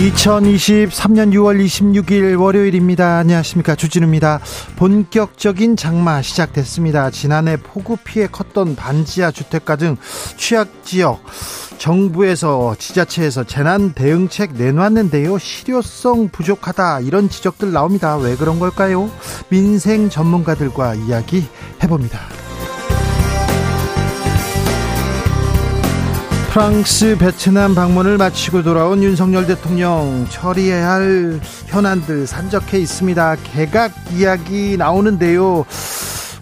2023년 6월 26일 월요일입니다. 안녕하십니까. 주진우입니다. 본격적인 장마 시작됐습니다. 지난해 폭우 피해 컸던 반지하 주택가 등 취약 지역 정부에서 지자체에서 재난 대응책 내놨는데요. 실효성 부족하다 이런 지적들 나옵니다. 왜 그런 걸까요? 민생 전문가들과 이야기 해봅니다. 프랑스, 베트남 방문을 마치고 돌아온 윤석열 대통령 처리해야 할 현안들 산적해 있습니다. 개각 이야기 나오는데요.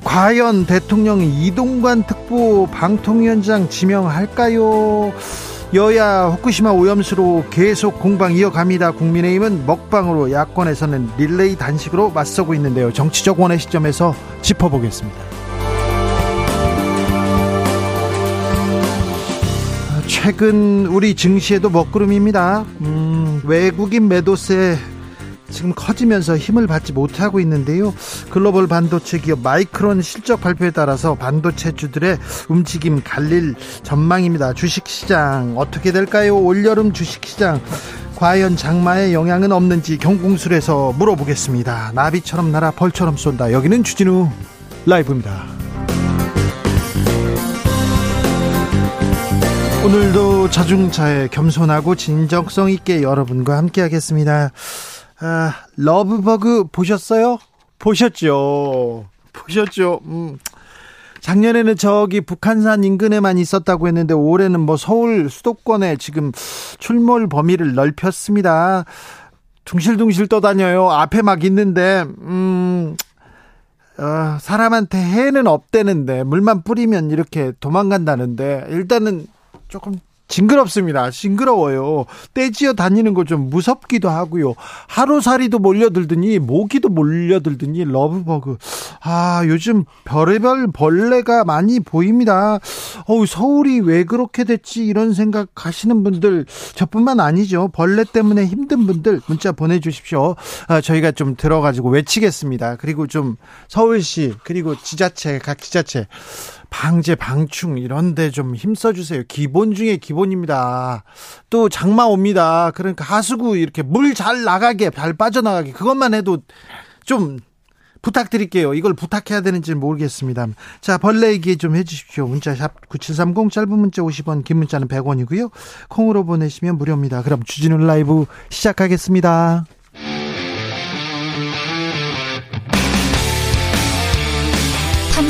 과연 대통령이 이동관 특보 방통위원장 지명할까요? 여야 후쿠시마 오염수로 계속 공방 이어갑니다. 국민의힘은 먹방으로 야권에서는 릴레이 단식으로 맞서고 있는데요. 정치적 원의 시점에서 짚어보겠습니다. 최근 우리 증시에도 먹구름입니다. 음, 외국인 매도세 지금 커지면서 힘을 받지 못하고 있는데요. 글로벌 반도체 기업 마이크론 실적 발표에 따라서 반도체주들의 움직임 갈릴 전망입니다. 주식시장 어떻게 될까요? 올여름 주식시장 과연 장마의 영향은 없는지 경공술에서 물어보겠습니다. 나비처럼 날아 벌처럼 쏜다. 여기는 주진우 라이브입니다. 오늘도 자중차에 겸손하고 진정성 있게 여러분과 함께 하겠습니다. 아, 러브버그 보셨어요? 보셨죠? 보셨죠? 음. 작년에는 저기 북한산 인근에만 있었다고 했는데 올해는 뭐 서울 수도권에 지금 출몰 범위를 넓혔습니다. 둥실둥실 떠다녀요. 앞에 막 있는데, 음, 어, 사람한테 해는 없대는데 물만 뿌리면 이렇게 도망간다는데 일단은 조금 징그럽습니다. 징그러워요. 떼지어 다니는 거 좀 무섭기도 하고요. 하루살이도 몰려들더니 모기도 몰려들더니 러브버그. 아 요즘 별의별 벌레가 많이 보입니다. 어우 서울이 왜 그렇게 됐지 이런 생각 하시는 분들 저뿐만 아니죠. 벌레 때문에 힘든 분들 문자 보내주십시오. 아, 저희가 좀 들어가지고 외치겠습니다. 그리고 좀 서울시 그리고 지자체 각 지자체 방제, 방충 이런데 좀 힘써 주세요. 기본 중에 기본입니다. 또 장마 옵니다. 그러니까 하수구 이렇게 물 잘 나가게, 잘 빠져나가게 그것만 해도 좀 부탁드릴게요. 이걸 부탁해야 되는지 모르겠습니다. 자, 벌레 얘기 좀 해주십시오. 문자샵 9730 짧은 문자 50원, 긴 문자는 100원이고요. 콩으로 보내시면 무료입니다. 그럼 주진우 라이브 시작하겠습니다.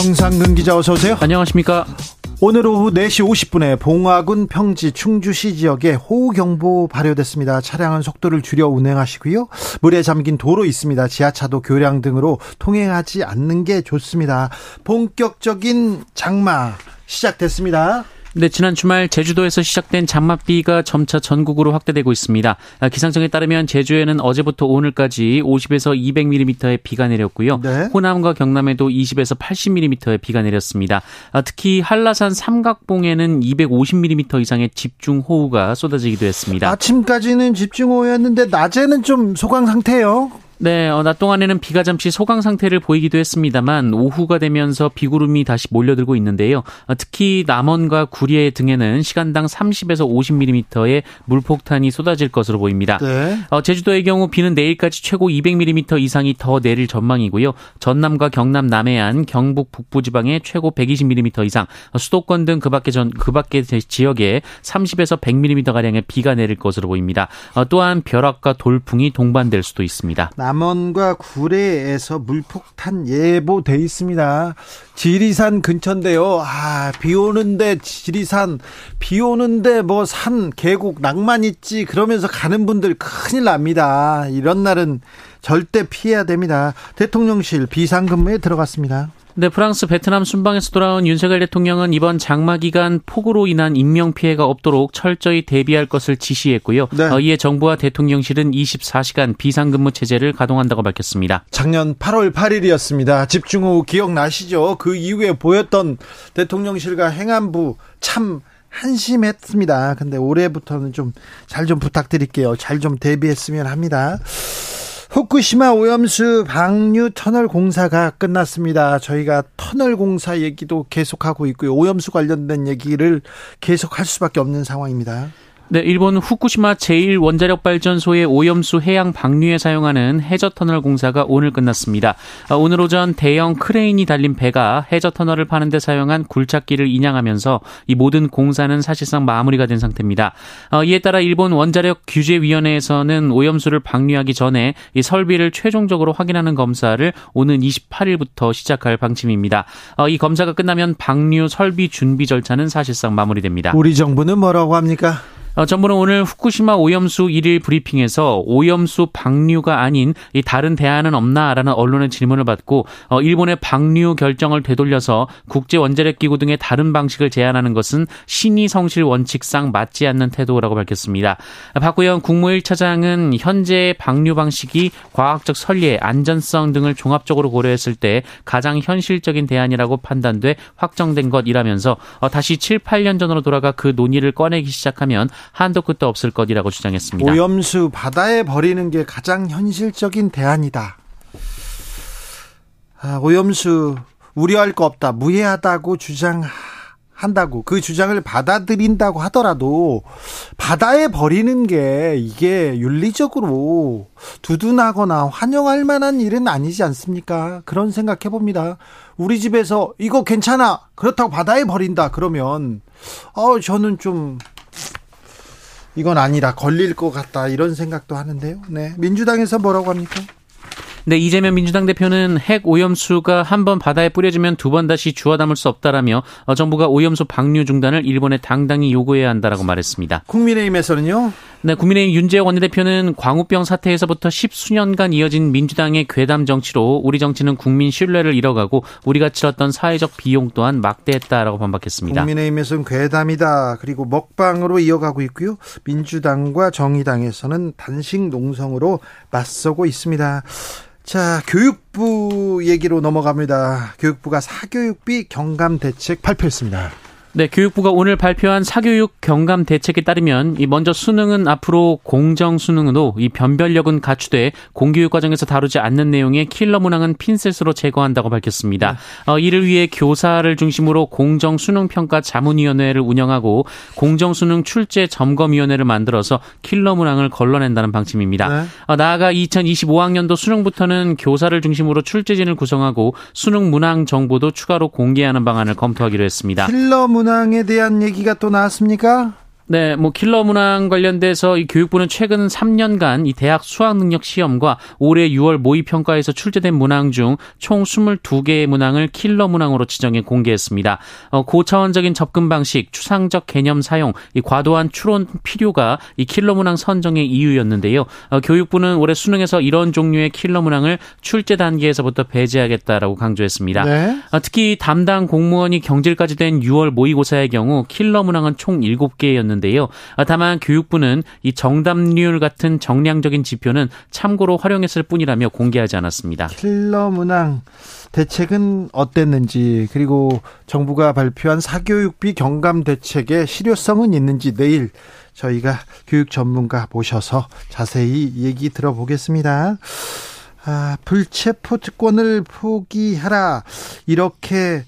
정상근 기자 어서 오세요. 안녕하십니까. 오늘 오후 4시 50분에 봉화군 평지 충주시 지역에 호우경보 발효됐습니다. 차량은 속도를 줄여 운행하시고요. 물에 잠긴 도로 있습니다. 지하차도 교량 등으로 통행하지 않는 게 좋습니다. 본격적인 장마 시작됐습니다. 네, 지난 주말 제주도에서 시작된 장맛비가 점차 전국으로 확대되고 있습니다. 아, 기상청에 따르면 제주에는 어제부터 오늘까지 50에서 200mm의 비가 내렸고요. 네. 호남과 경남에도 20에서 80mm의 비가 내렸습니다. 아, 특히 한라산 삼각봉에는 250mm 이상의 집중호우가 쏟아지기도 했습니다. 아침까지는 집중호우였는데 낮에는 좀 소강 상태예요. 네, 어, 낮 동안에는 비가 잠시 소강 상태를 보이기도 했습니다만 오후가 되면서 비구름이 다시 몰려들고 있는데요. 어, 특히 남원과 구리 등에는 시간당 30에서 50mm의 물폭탄이 쏟아질 것으로 보입니다. 네. 어, 제주도의 경우 비는 내일까지 최고 200mm 이상이 더 내릴 전망이고요. 전남과 경남 남해안, 경북 북부 지방에 최고 120mm 이상, 어, 수도권 등 그밖에 전 그밖에 지역에 30에서 100mm 가량의 비가 내릴 것으로 보입니다. 어, 또한 벼락과 돌풍이 동반될 수도 있습니다. 남원과 구례에서 물폭탄 예보돼 있습니다. 지리산 근처인데요. 아, 비 오는데 지리산, 비 오는데 뭐 산, 계곡, 낭만 있지. 그러면서 가는 분들 큰일 납니다. 이런 날은 절대 피해야 됩니다. 대통령실 비상근무에 들어갔습니다. 네, 프랑스 베트남 순방에서 돌아온 윤석열 대통령은 이번 장마 기간 폭우로 인한 인명 피해가 없도록 철저히 대비할 것을 지시했고요. 네. 어, 이에 정부와 대통령실은 24시간 비상근무 체제를 가동한다고 밝혔습니다. 작년 8월 8일이었습니다. 집중호우 기억나시죠? 그 이후에 보였던 대통령실과 행안부 참 한심했습니다. 근데 올해부터는 좀 잘좀 좀 부탁드릴게요. 잘 좀 대비했으면 합니다. 후쿠시마 오염수 방류 터널 공사가 끝났습니다. 저희가 터널 공사 얘기도 계속하고 있고요. 오염수 관련된 얘기를 계속할 수밖에 없는 상황입니다. 네, 일본 후쿠시마 제1원자력 발전소의 오염수 해양 방류에 사용하는 해저 터널 공사가 오늘 끝났습니다. 아, 오늘 오전 대형 크레인이 달린 배가 해저 터널을 파는 데 사용한 굴착기를 인양하면서 이 모든 공사는 사실상 마무리가 된 상태입니다. 어, 이에 따라 일본 원자력 규제위원회에서는 오염수를 방류하기 전에 이 설비를 최종적으로 확인하는 검사를 오는 28일부터 시작할 방침입니다. 어, 이 검사가 끝나면 방류 설비 준비 절차는 사실상 마무리됩니다. 우리 정부는 뭐라고 합니까? 어, 정부는 오늘 후쿠시마 오염수 일일 브리핑에서 오염수 방류가 아닌 이 다른 대안은 없나라는 언론의 질문을 받고 어, 일본의 방류 결정을 되돌려서 국제 원자력 기구 등의 다른 방식을 제안하는 것은 신의 성실 원칙상 맞지 않는 태도라고 밝혔습니다. 박구영 국무 1차장은 현재 방류 방식이 과학적 선례, 안전성 등을 종합적으로 고려했을 때 가장 현실적인 대안이라고 판단돼 확정된 것이라면서 어, 다시 7, 8년 전으로 돌아가 그 논의를 꺼내기 시작하면 한도 끝도 없을 것이라고 주장했습니다. 오염수 바다에 버리는 게 가장 현실적인 대안이다. 아, 오염수 우려할 거 없다. 무해하다고 주장한다고 그 주장을 받아들인다고 하더라도 바다에 버리는 게 이게 윤리적으로 두둔하거나 환영할 만한 일은 아니지 않습니까? 그런 생각해 봅니다. 우리 집에서 이거 괜찮아. 그렇다고 바다에 버린다. 그러면 어 저는 좀 이건 아니라 걸릴 것 같다 이런 생각도 하는데요. 네. 민주당에서 뭐라고 합니까? 네, 이재명 민주당 대표는 핵 오염수가 한 번 바다에 뿌려지면 두 번 다시 주워 담을 수 없다라며 어, 정부가 오염수 방류 중단을 일본에 당당히 요구해야 한다라고 말했습니다. 국민의힘에서는요? 네, 국민의힘 윤재호 원내대표는 광우병 사태에서부터 십수년간 이어진 민주당의 괴담 정치로 우리 정치는 국민 신뢰를 잃어가고 우리가 치렀던 사회적 비용 또한 막대했다라고 반박했습니다. 국민의힘에서는 괴담이다. 그리고 먹방으로 이어가고 있고요. 민주당과 정의당에서는 단식 농성으로 맞서고 있습니다. 자, 교육부 얘기로 넘어갑니다. 교육부가 사교육비 경감 대책 발표했습니다. 네, 교육부가 오늘 발표한 사교육 경감 대책에 따르면 이 먼저 수능은 앞으로 공정 수능으로 이 변별력은 갖추되 공교육 과정에서 다루지 않는 내용의 킬러 문항은 핀셋으로 제거한다고 밝혔습니다. 네. 어, 이를 위해 교사를 중심으로 공정 수능 평가 자문위원회를 운영하고 공정 수능 출제 점검위원회를 만들어서 킬러 문항을 걸러낸다는 방침입니다. 네. 어, 나아가 2025학년도 수능부터는 교사를 중심으로 출제진을 구성하고 수능 문항 정보도 추가로 공개하는 방안을 검토하기로 했습니다. 킬러 문항에 대한 얘기가 또 나왔습니까? 네, 뭐 킬러 문항 관련돼서 이 교육부는 최근 3년간 이 대학 수학 능력 시험과 올해 6월 모의 평가에서 출제된 문항 중 총 22개의 문항을 킬러 문항으로 지정해 공개했습니다. 어, 고차원적인 접근 방식, 추상적 개념 사용, 이 과도한 추론 필요가 이 킬러 문항 선정의 이유였는데요. 어, 교육부는 올해 수능에서 이런 종류의 킬러 문항을 출제 단계에서부터 배제하겠다라고 강조했습니다. 네. 어, 특히 담당 공무원이 경질까지 된 6월 모의고사의 경우 킬러 문항은 총 7개였는데 있는데요. 아, 다만 교육부는 이 정답률 같은 정량적인 지표는 참고로 활용했을 뿐이라며 공개하지 않았습니다. 킬러 문항 대책은 어땠는지 그리고 정부가 발표한 사교육비 경감 대책의 실효성은 있는지 내일 저희가 교육 전문가 모셔서 자세히 얘기 들어보겠습니다. 아, 불체포 특권을 포기하라. 이렇게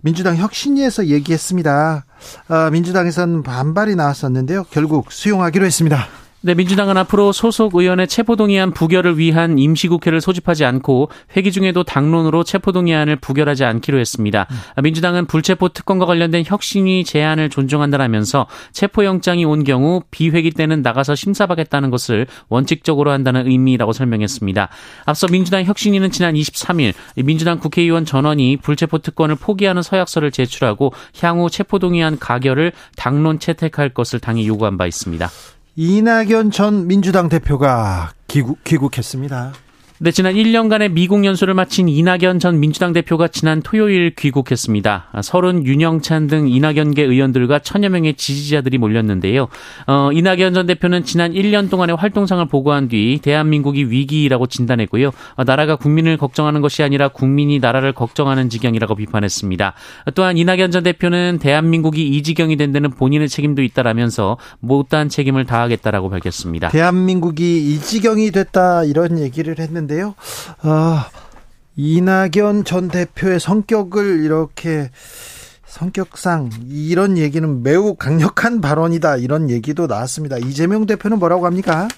민주당 혁신위에서 얘기했습니다. 아, 민주당에서는 반발이 나왔었는데요. 결국 수용하기로 했습니다. 네, 민주당은 앞으로 소속 의원의 체포동의안 부결을 위한 임시국회를 소집하지 않고 회기 중에도 당론으로 체포동의안을 부결하지 않기로 했습니다. 음. 민주당은 불체포 특권과 관련된 혁신위 제안을 존중한다라면서 체포영장이 온 경우 비회기 때는 나가서 심사받겠다는 것을 원칙적으로 한다는 의미라고 설명했습니다. 앞서 민주당 혁신위는 지난 23일 민주당 국회의원 전원이 불체포 특권을 포기하는 서약서를 제출하고 향후 체포동의안 가결을 당론 채택할 것을 당이 요구한 바 있습니다. 이낙연 전 민주당 대표가 귀국, 귀국했습니다. 네, 지난 1년간의 미국 연수를 마친 이낙연 전 민주당 대표가 지난 토요일 귀국했습니다. 서른 윤영찬 등 이낙연계 의원들과 천여 명의 지지자들이 몰렸는데요. 어, 이낙연 전 대표는 지난 1년 동안의 활동상을 보고한 뒤 대한민국이 위기라고 진단했고요. 어, 나라가 국민을 걱정하는 것이 아니라 국민이 나라를 걱정하는 지경이라고 비판했습니다. 또한 이낙연 전 대표는 대한민국이 이 지경이 된 데는 본인의 책임도 있다라면서 못다한 책임을 다하겠다라고 밝혔습니다. 대한민국이 이 지경이 됐다 이런 얘기를 했는데 있는데요. 아, 이낙연 전 대표의 성격을 이렇게 성격상 이런 얘기는 매우 강력한 발언이다 이런 얘기도 나왔습니다. 이재명 대표는 뭐라고 합니까?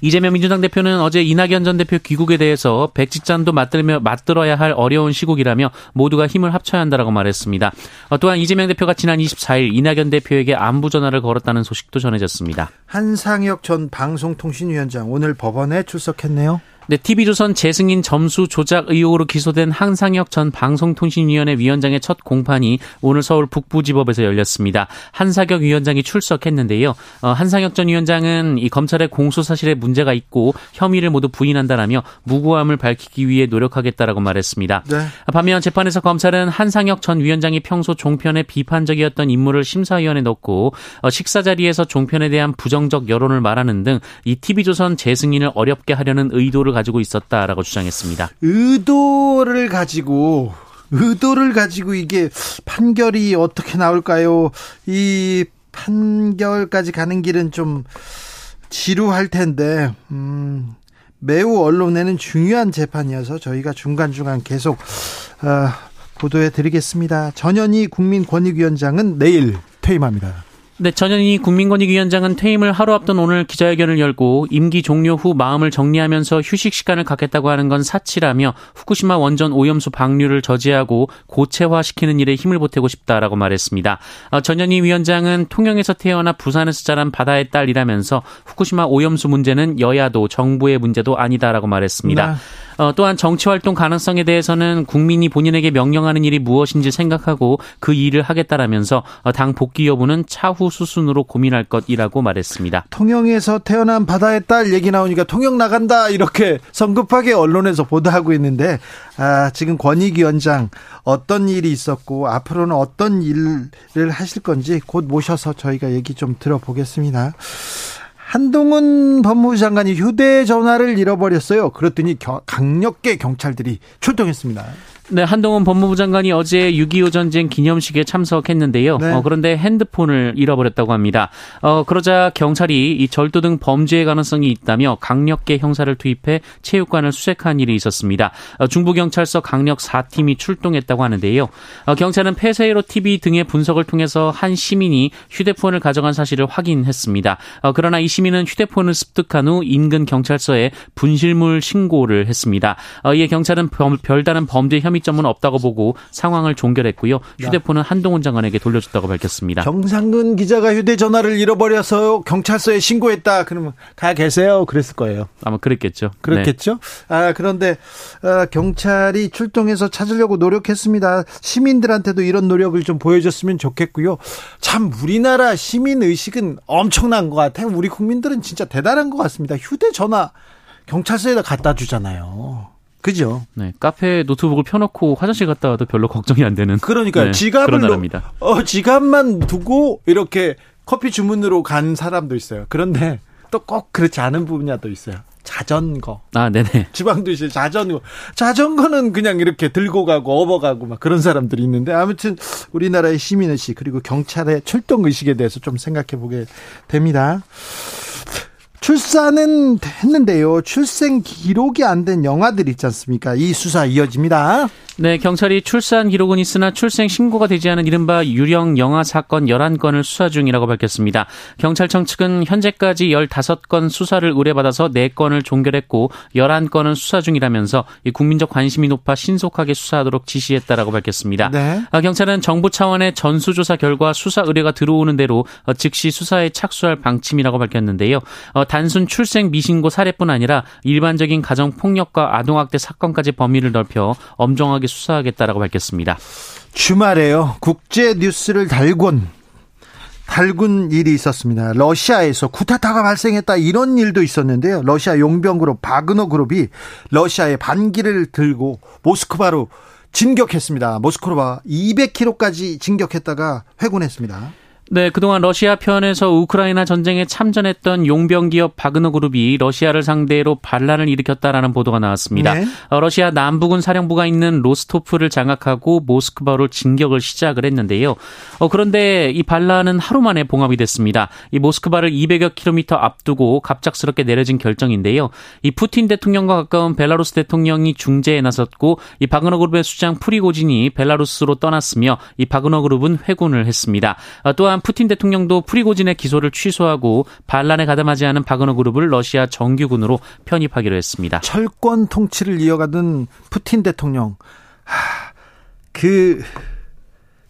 이재명 민주당 대표는 어제 이낙연 전 대표 귀국에 대해서 백직잔도 맞들며 맞들어야 할 어려운 시국이라며 모두가 힘을 합쳐야 한다라고 말했습니다. 어, 또한 이재명 대표가 지난 24일 이낙연 대표에게 안부 전화를 걸었다는 소식도 전해졌습니다. 한상혁 전 방송통신위원장 오늘 법원에 출석했네요. 네, TV조선 재승인 점수 조작 의혹으로 기소된 한상혁 전 방송통신위원회 위원장의 첫 공판이 오늘 서울 북부지법에서 열렸습니다. 한사격 위원장이 출석했는데요. 어, 한상혁 전 위원장은 이 검찰의 공소 사실에 문제가 있고 혐의를 모두 부인한다라며 무고함을 밝히기 위해 노력하겠다라고 말했습니다. 네. 반면 재판에서 검찰은 한상혁 전 위원장이 평소 종편에 비판적이었던 인물을 심사위원에 넣고 어, 식사 자리에서 종편에 대한 부정적 여론을 말하는 등 이 TV조선 재승인을 어렵게 하려는 의도를 가지고 있었다라고 주장했습니다. 의도를 가지고 의도를 가지고 이게 판결이 어떻게 나올까요? 이 판결까지 가는 길은 좀 지루할 텐데, 음, 매우 언론에는 중요한 재판이어서 저희가 중간중간 계속, 어, 보도해 드리겠습니다. 전현희 국민권익위원장은 내일 퇴임합니다. 네, 전현희 국민권익위원장은 퇴임을 하루 앞둔 오늘 기자회견을 열고 임기 종료 후 마음을 정리하면서 휴식 시간을 갖겠다고 하는 건 사치라며 후쿠시마 원전 오염수 방류를 저지하고 고체화시키는 일에 힘을 보태고 싶다라고 말했습니다. 어, 전현희 위원장은 통영에서 태어나 부산에서 자란 바다의 딸이라면서 후쿠시마 오염수 문제는 여야도 정부의 문제도 아니다라고 말했습니다. 네. 어, 또한 정치 활동 가능성에 대해서는 국민이 본인에게 명령하는 일이 무엇인지 생각하고 그 일을 하겠다라면서 어, 당 복귀 여부는 차후 수순으로 고민할 것이라고 말했습니다. 통영에서 태어난 바다의 딸 얘기 나오니까 통영 나간다 이렇게 성급하게 언론에서 보도하고 있는데 아, 지금 권익위원장 어떤 일이 있었고 앞으로는 어떤 일을 하실 건지 곧 모셔서 저희가 얘기 좀 들어보겠습니다. 한동훈 법무부 장관이 휴대전화를 잃어버렸어요. 그랬더니 강력계 경찰들이 출동했습니다. 네, 한동훈 법무부 장관이 어제 6.25 전쟁 기념식에 참석했는데요. 네. 어, 그런데 핸드폰을 잃어버렸다고 합니다. 어, 그러자 경찰이 이 절도 등 범죄의 가능성이 있다며 강력계 형사를 투입해 체육관을 수색한 일이 있었습니다. 어, 중부경찰서 강력 4팀이 출동했다고 하는데요. 어, 경찰은 폐쇄로 TV 등의 분석을 통해서 한 시민이 휴대폰을 가져간 사실을 확인했습니다. 어, 그러나 이 시민은 휴대폰을 습득한 후 인근 경찰서에 분실물 신고를 했습니다. 어, 이에 경찰은 별다른 범죄 혐의 혐의점은 없다고 보고 상황을 종결했고요. 휴대폰은 한동훈 장관에게 돌려줬다고 밝혔습니다. 정상근 기자가 휴대전화를 잃어버려서 경찰서에 신고했다. 그러면 가 계세요. 그랬을 거예요. 아마 그랬겠죠. 그렇겠죠. 네. 아 그런데 아, 경찰이 출동해서 찾으려고 노력했습니다. 시민들한테도 이런 노력을 좀 보여줬으면 좋겠고요. 참 우리나라 시민 의식은 엄청난 것 같아요. 우리 국민들은 진짜 대단한 것 같습니다. 휴대전화 경찰서에다 갖다 주잖아요. 그죠? 네. 카페 노트북을 펴놓고 화장실 갔다 와도 별로 걱정이 안 되는. 그러니까 네, 지갑을 입니다 어, 지갑만 두고 이렇게 커피 주문으로 간 사람도 있어요. 그런데 또 꼭 그렇지 않은 분야도 있어요. 자전거. 아, 네네. 지방도시에 자전거. 자전거는 그냥 이렇게 들고 가고 업어가고 막 그런 사람들이 있는데 아무튼 우리나라의 시민의식 그리고 경찰의 출동 의식에 대해서 좀 생각해 보게 됩니다. 출산은 했는데요. 출생 기록이 안 된 영아들 있지 않습니까? 이 수사 이어집니다. 네, 경찰이 출산 기록은 있으나 출생 신고가 되지 않은 이른바 유령 영아 사건 11건을 수사 중이라고 밝혔습니다. 경찰청 측은 현재까지 15건 수사를 의뢰받아서 4건을 종결했고 11건은 수사 중이라면서 국민적 관심이 높아 신속하게 수사하도록 지시했다라고 밝혔습니다. 네. 아, 경찰은 정부 차원의 전수조사 결과 수사 의뢰가 들어오는 대로 즉시 수사에 착수할 방침이라고 밝혔는데요. 어, 단순 출생 미신고 사례뿐 아니라 일반적인 가정 폭력과 아동 학대 사건까지 범위를 넓혀 엄정하게 수사하겠다라고 밝혔습니다. 주말에요. 국제 뉴스를 달군 달군 일이 있었습니다. 러시아에서 쿠데타가 발생했다 이런 일도 있었는데요. 러시아 용병 그룹 바그너 그룹이 러시아의 반기를 들고 모스크바로 진격했습니다. 모스크바 200km까지 진격했다가 회군했습니다. 네, 그동안 러시아 편에서 우크라이나 전쟁에 참전했던 용병 기업 바그너 그룹이 러시아를 상대로 반란을 일으켰다라는 보도가 나왔습니다. 네. 어, 러시아 남부군 사령부가 있는 로스토프를 장악하고 모스크바로 진격을 시작을 했는데요. 어, 그런데 이 반란은 하루 만에 봉합이 됐습니다. 이 모스크바를 200여 킬로미터 앞두고 갑작스럽게 내려진 결정인데요. 이 푸틴 대통령과 가까운 벨라루스 대통령이 중재에 나섰고 이 바그너 그룹의 수장 프리고진이 벨라루스로 떠났으며 이 바그너 그룹은 회군을 했습니다. 어, 또한 또한 푸틴 대통령도 프리고진의 기소를 취소하고 반란에 가담하지 않은 바그너 그룹을 러시아 정규군으로 편입하기로 했습니다. 철권 통치를 이어가던 푸틴 대통령 그,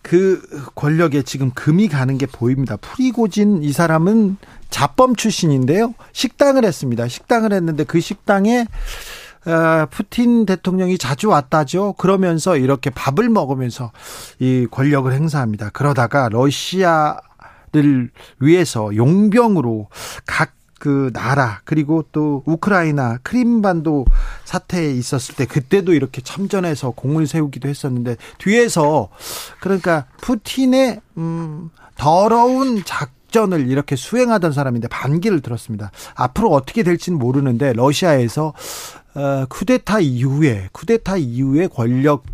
그 권력에 지금 금이 가는 게 보입니다. 프리고진 이 사람은 자범 출신인데요. 식당을 했습니다. 식당을 했는데 그 식당에 어, 푸틴 대통령이 자주 왔다죠. 그러면서 이렇게 밥을 먹으면서 이 권력을 행사합니다. 그러다가 러시아를 위해서 용병으로 각 그 나라 그리고 또 우크라이나 크림반도 사태에 있었을 때 그때도 이렇게 참전해서 공을 세우기도 했었는데 뒤에서 그러니까 푸틴의 음 더러운 작 작전을 이렇게 수행하던 사람인데 반기를 들었습니다. 앞으로 어떻게 될지는 모르는데 러시아에서 어, 쿠데타 이후에 쿠데타 이후에 권력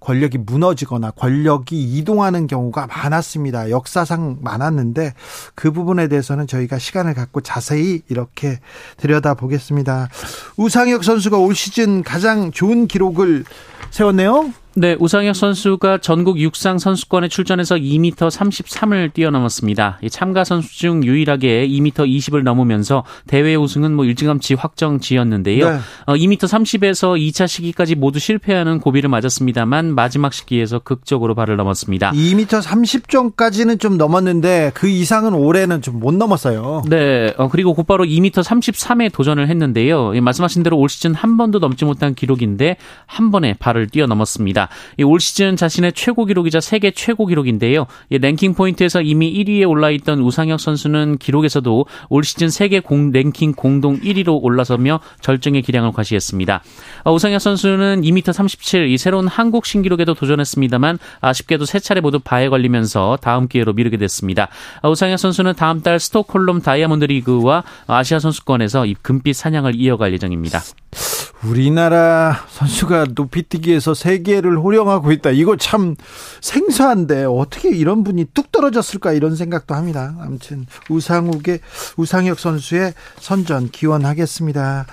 권력이 무너지거나 권력이 이동하는 경우가 많았습니다. 역사상 많았는데 그 부분에 대해서는 저희가 시간을 갖고 자세히 이렇게 들여다보겠습니다. 우상혁 선수가 올 시즌 가장 좋은 기록을 세웠네요. 네, 우상혁 선수가 전국 육상 선수권에 출전해서 2m 33을 뛰어넘었습니다. 참가 선수 중 유일하게 2m 20을 넘으면서 대회 우승은 뭐 일찌감치 확정지었는데요. 네. 어, 2m 30에서 2차 시기까지 모두 실패하는 고비를 맞았습니다만 마지막 시기에서 극적으로 발을 넘었습니다. 2m 30점까지는 좀 넘었는데 그 이상은 올해는 좀 못 넘었어요. 네, 어, 그리고 곧바로 2m 33에 도전을 했는데요. 말씀하신 대로 올 시즌 한 번도 넘지 못한 기록인데 한 번에 발을 뛰어넘었습니다. 있습니다. 올 시즌 자신의 최고 기록이자 세계 최고 기록인데요. 랭킹 포인트에서 이미 1위에 올라 있던 우상혁 선수는 기록에서도 올 시즌 세계 공, 랭킹 공동 1위로 올라서며 절정의 기량을 과시했습니다. 어, 우상혁 선수는 2m 37, 이 새로운 한국 신기록에도 도전했습니다만 아쉽게도 세 차례 모두 바에 걸리면서 다음 기회로 미루게 됐습니다. 어, 우상혁 선수는 다음 달 스톡홀름 다이아몬드 리그와 아시아 선수권에서 이 금빛 사냥을 이어갈 예정입니다. 우리나라 선수가 높이뛰기에서 세계를 호령하고 있다. 이거 참 생소한데 어떻게 이런 분이 뚝 떨어졌을까 이런 생각도 합니다. 아무튼 우상욱의 우상혁 선수의 선전 기원하겠습니다.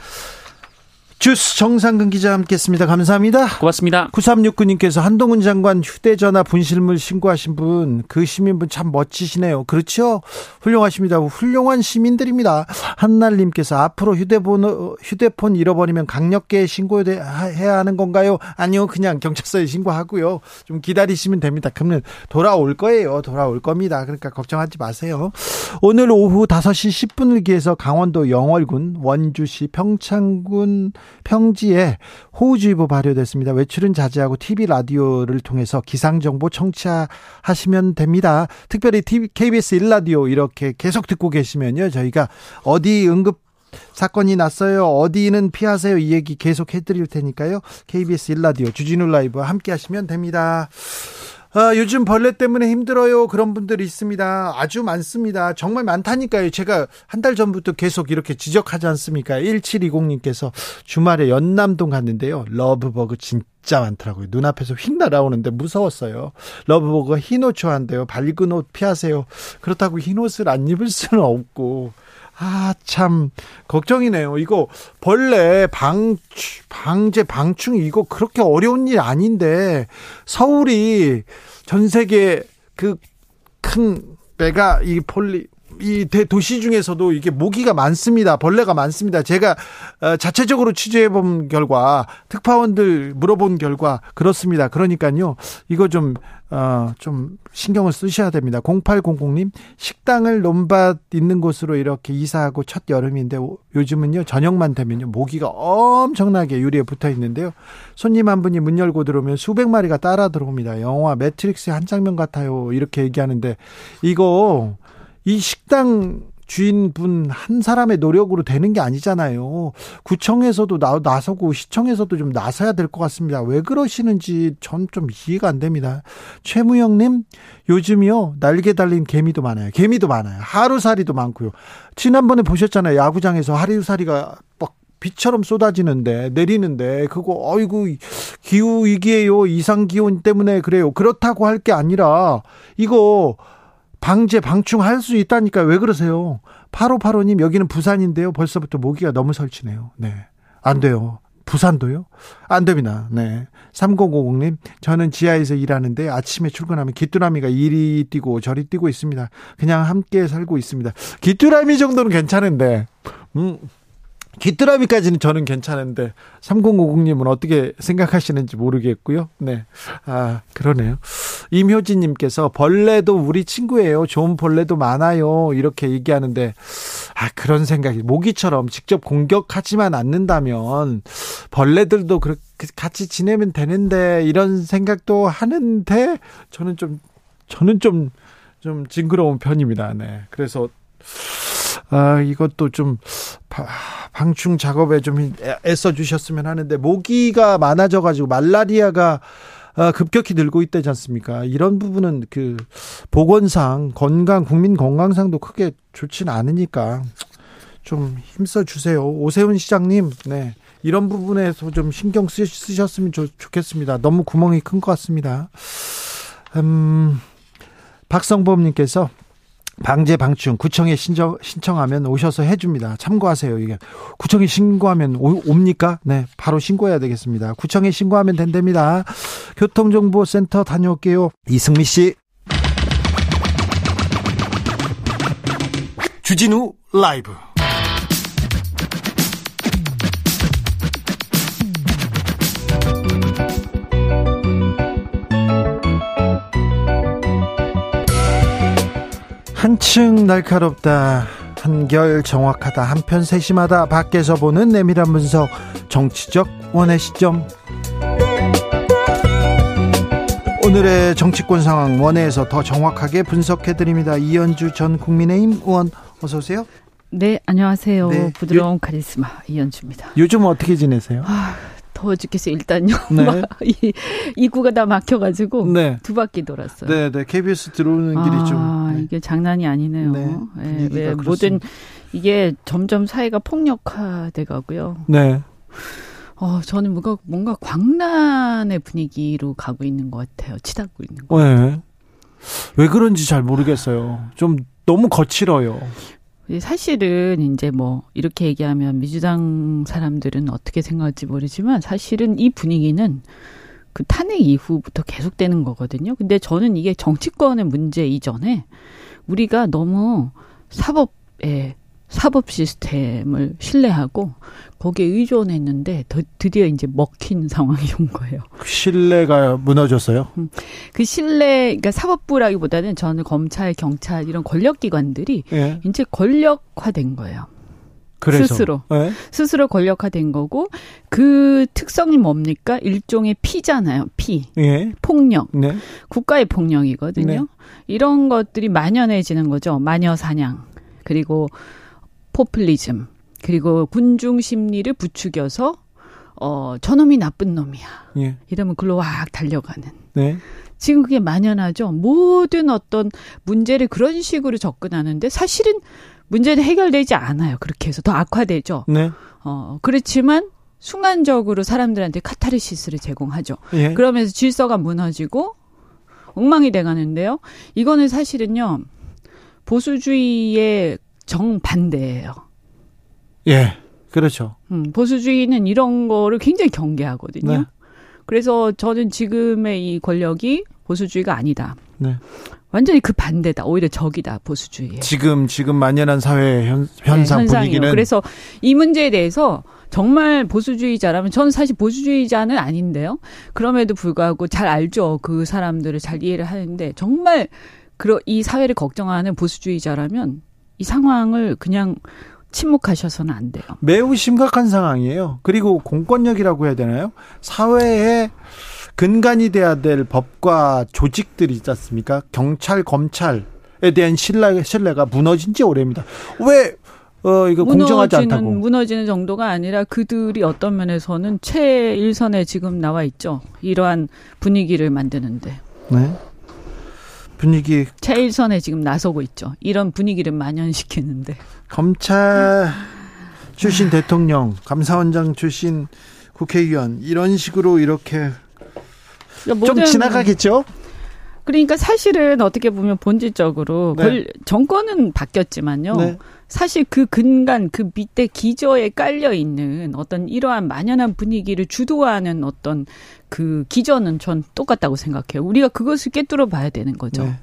주스 정상근 기자 함께했습니다. 감사합니다. 고맙습니다. 9369님께서 한동훈 장관 휴대전화 분실물 신고하신 분 그 시민분 참 멋지시네요. 그렇죠? 훌륭하십니다. 훌륭한 시민들입니다. 한날님께서 앞으로 휴대폰 휴대폰 잃어버리면 강력계 신고해야 하는 건가요? 아니요, 그냥 경찰서에 신고하고요. 좀 기다리시면 됩니다. 그러면 돌아올 거예요. 돌아올 겁니다. 그러니까 걱정하지 마세요. 오늘 오후 5시 10분을 기해서 강원도 영월군, 원주시, 평창군 평지에 호우주의보 발효됐습니다. 외출은 자제하고 TV 라디오를 통해서 기상 정보 청취하시면 됩니다. 특별히 TV, KBS 1라디오 이렇게 계속 듣고 계시면요. 저희가 어디 응급 사건이 났어요. 어디는 피하세요. 이 얘기 계속 해드릴 테니까요. KBS 1라디오 주진우 라이브와 함께 하시면 됩니다. 아, 요즘 벌레 때문에 힘들어요. 그런 분들이 있습니다. 아주 많습니다. 정말 많다니까요. 제가 한 달 전부터 계속 이렇게 지적하지 않습니까? 1720님께서 주말에 연남동 갔는데요. 러브버그 진짜 많더라고요. 눈앞에서 휙 날아오는데 무서웠어요. 러브버그가 흰옷 좋아한대요. 밝은 옷 피하세요. 그렇다고 흰옷을 안 입을 수는 없고. 아, 참, 걱정이네요. 이거, 벌레 방, 방제, 방충, 이거 그렇게 어려운 일 아닌데, 서울이 전 세계 그큰 메가 이 폴리, 이 도시 중에서도 이게 모기가 많습니다. 벌레가 많습니다. 제가 어, 자체적으로 취재해 본 결과 특파원들 물어본 결과 그렇습니다. 그러니까요. 이거 좀 어, 좀 신경을 쓰셔야 됩니다. 0800님, 식당을 논밭 있는 곳으로 이렇게 이사하고 첫 여름인데 요즘은요, 저녁만 되면요, 모기가 엄청나게 유리에 붙어 있는데요. 손님 한 분이 문 열고 들어오면 수백 마리가 따라 들어옵니다. 영화 매트릭스의 한 장면 같아요. 이렇게 얘기하는데, 이거 이 식당 주인분 한 사람의 노력으로 되는 게 아니잖아요. 구청에서도 나, 나서고 시청에서도 좀 나서야 될 것 같습니다. 왜 그러시는지 전 좀 이해가 안 됩니다. 최무영님, 요즘이요, 날개 달린 개미도 많아요. 개미도 많아요. 하루살이도 많고요. 지난번에 보셨잖아요. 야구장에서 하루살이가 막 비처럼 쏟아지는데 내리는데 그거 어이구 기후 위기에요 이상 기온 때문에 그래요 그렇다고 할 게 아니라 이거 방제, 방충할 수 있다니까 왜 그러세요? 8585님, 여기는 부산인데요. 벌써부터 모기가 너무 설치네요. 네. 안 돼요. 부산도요? 안 됩니다. 네. 3050님, 저는 지하에서 일하는데 아침에 출근하면 귀뚜라미가 이리 뛰고 저리 뛰고 있습니다. 그냥 함께 살고 있습니다. 귀뚜라미 정도는 괜찮은데, 음, 귀뚜라미까지는 저는 괜찮은데 3050님은 어떻게 생각하시는지 모르겠고요. 네. 아, 그러네요. 임효진 님께서 벌레도 우리 친구예요. 좋은 벌레도 많아요. 이렇게 얘기하는데 아, 그런 생각이 모기처럼 직접 공격하지만 않는다면 벌레들도 그렇게 같이 지내면 되는데 이런 생각도 하는데 저는 좀 저는 좀좀 징그러운 편입니다. 네. 그래서 아, 이것도 좀 방충 작업에 좀 애써 주셨으면 하는데 모기가 많아져 가지고 말라리아가 아, 급격히 늘고 있다지 않습니까? 이런 부분은 그 보건상 건강 국민 건강상도 크게 좋지는 않으니까 좀 힘써 주세요. 오세훈 시장님, 네. 이런 부분에서 좀 신경 쓰 셨으면 좋겠습니다. 너무 구멍이 큰 것 같습니다. 음, 박성범님께서 방제 방충 구청에 신청 신청하면 오셔서 해줍니다. 참고하세요. 이게 구청에 신고하면 오, 옵니까? 네, 바로 신고해야 되겠습니다. 구청에 신고하면 된답니다. 교통정보센터 다녀올게요. 이승미 씨. 주진우 라이브. 한층 날카롭다. 한결 정확하다. 한편 세심하다. 밖에서 보는 내밀한 분석. 정치적 원의 시점. 오늘의 정치권 상황 원회에서 더 정확하게 분석해 드립니다. 이현주 전 국민의힘 의원 어서 오세요. 네, 안녕하세요. 네. 부드러운 카리스마 이현주입니다. 요즘 어떻게 지내세요? 아, 더워 죽겠어요. 일단요. 네. 이 입구가 다 막혀가지고 네. 두 바퀴 돌았어요. 네, 네. KBS 들어오는 길이 아, 좀 네. 이게 장난이 아니네요. 네, 네, 왜 모든 이게 점점 사회가 폭력화돼 가고요. 네. 어, 저는 뭔가 뭔가 광란의 분위기로 가고 있는 것 같아요. 치닫고 있는 거. 네. 왜 그런지 잘 모르겠어요. 좀 너무 거칠어요. 사실은 이제 뭐 이렇게 얘기하면 민주당 사람들은 어떻게 생각할지 모르지만 사실은 이 분위기는 그 탄핵 이후부터 계속되는 거거든요. 근데 저는 이게 정치권의 문제 이전에 우리가 너무 사법에 사법 시스템을 신뢰하고 거기에 의존했는데 더, 드디어 이제 먹힌 상황이 온 거예요. 그 신뢰가 무너졌어요? 음, 그 신뢰, 그러니까 사법부라기보다는 저는 검찰, 경찰 이런 권력기관들이 예. 이제 권력화된 거예요. 그래서. 스스로 네. 스스로 권력화된 거고 그 특성이 뭡니까 일종의 피잖아요 피 예. 폭력 네. 국가의 폭력이거든요 네. 이런 것들이 만연해지는 거죠 마녀 사냥 그리고 포퓰리즘 그리고 군중 심리를 부추겨서 어 저놈이 나쁜 놈이야. 예. 이러면 글로 확 달려가는. 네. 지금 그게 만연하죠. 모든 어떤 문제를 그런 식으로 접근하는데 사실은 문제는 해결되지 않아요. 그렇게 해서 더 악화되죠. 네. 어 그렇지만 순간적으로 사람들한테 카타르시스를 제공하죠. 예. 그러면서 질서가 무너지고 엉망이 돼 가는데요. 이거는 사실은요 보수주의의 정반대예요. 예. 그렇죠. 음, 보수주의는 이런 거를 굉장히 경계하거든요. 네. 그래서 저는 지금의 이 권력이 보수주의가 아니다. 네. 완전히 그 반대다. 오히려 적이다. 보수주의. 지금 지금 만연한 사회 현, 현상 네, 분위기는 그래서 이 문제에 대해서 정말 보수주의자라면 저는 사실 보수주의자는 아닌데요. 그럼에도 불구하고 잘 알죠. 그 사람들을 잘 이해를 하는데 정말 그러 이 사회를 걱정하는 보수주의자라면 이 상황을 그냥 침묵하셔서는 안 돼요. 매우 심각한 상황이에요. 그리고 공권력이라고 해야 되나요? 사회에 근간이 돼야 될 법과 조직들이 있지 않습니까? 경찰, 검찰에 대한 신뢰, 신뢰가 무너진 지 오래입니다. 왜, 어, 이거 공정하지 않다고. 무너지는 정도가 아니라 그들이 어떤 면에서는 최일선에 지금 나와 있죠. 이러한 분위기를 만드는데. 네. 분위기. 최일선에 지금 나서고 있죠. 이런 분위기를 만연시키는데. 검찰 출신 대통령, 감사원장 출신 국회의원, 이런 식으로 이렇게 그러니까 좀 지나가겠죠? 그러니까 사실은 어떻게 보면 본질적으로 네. 정권은 바뀌었지만요. 네. 사실 그 근간 그 밑에 기저에 깔려 있는 어떤 이러한 만연한 분위기를 주도하는 어떤 그 기저는 전 똑같다고 생각해요. 우리가 그것을 깨뚫어 봐야 되는 거죠. 네.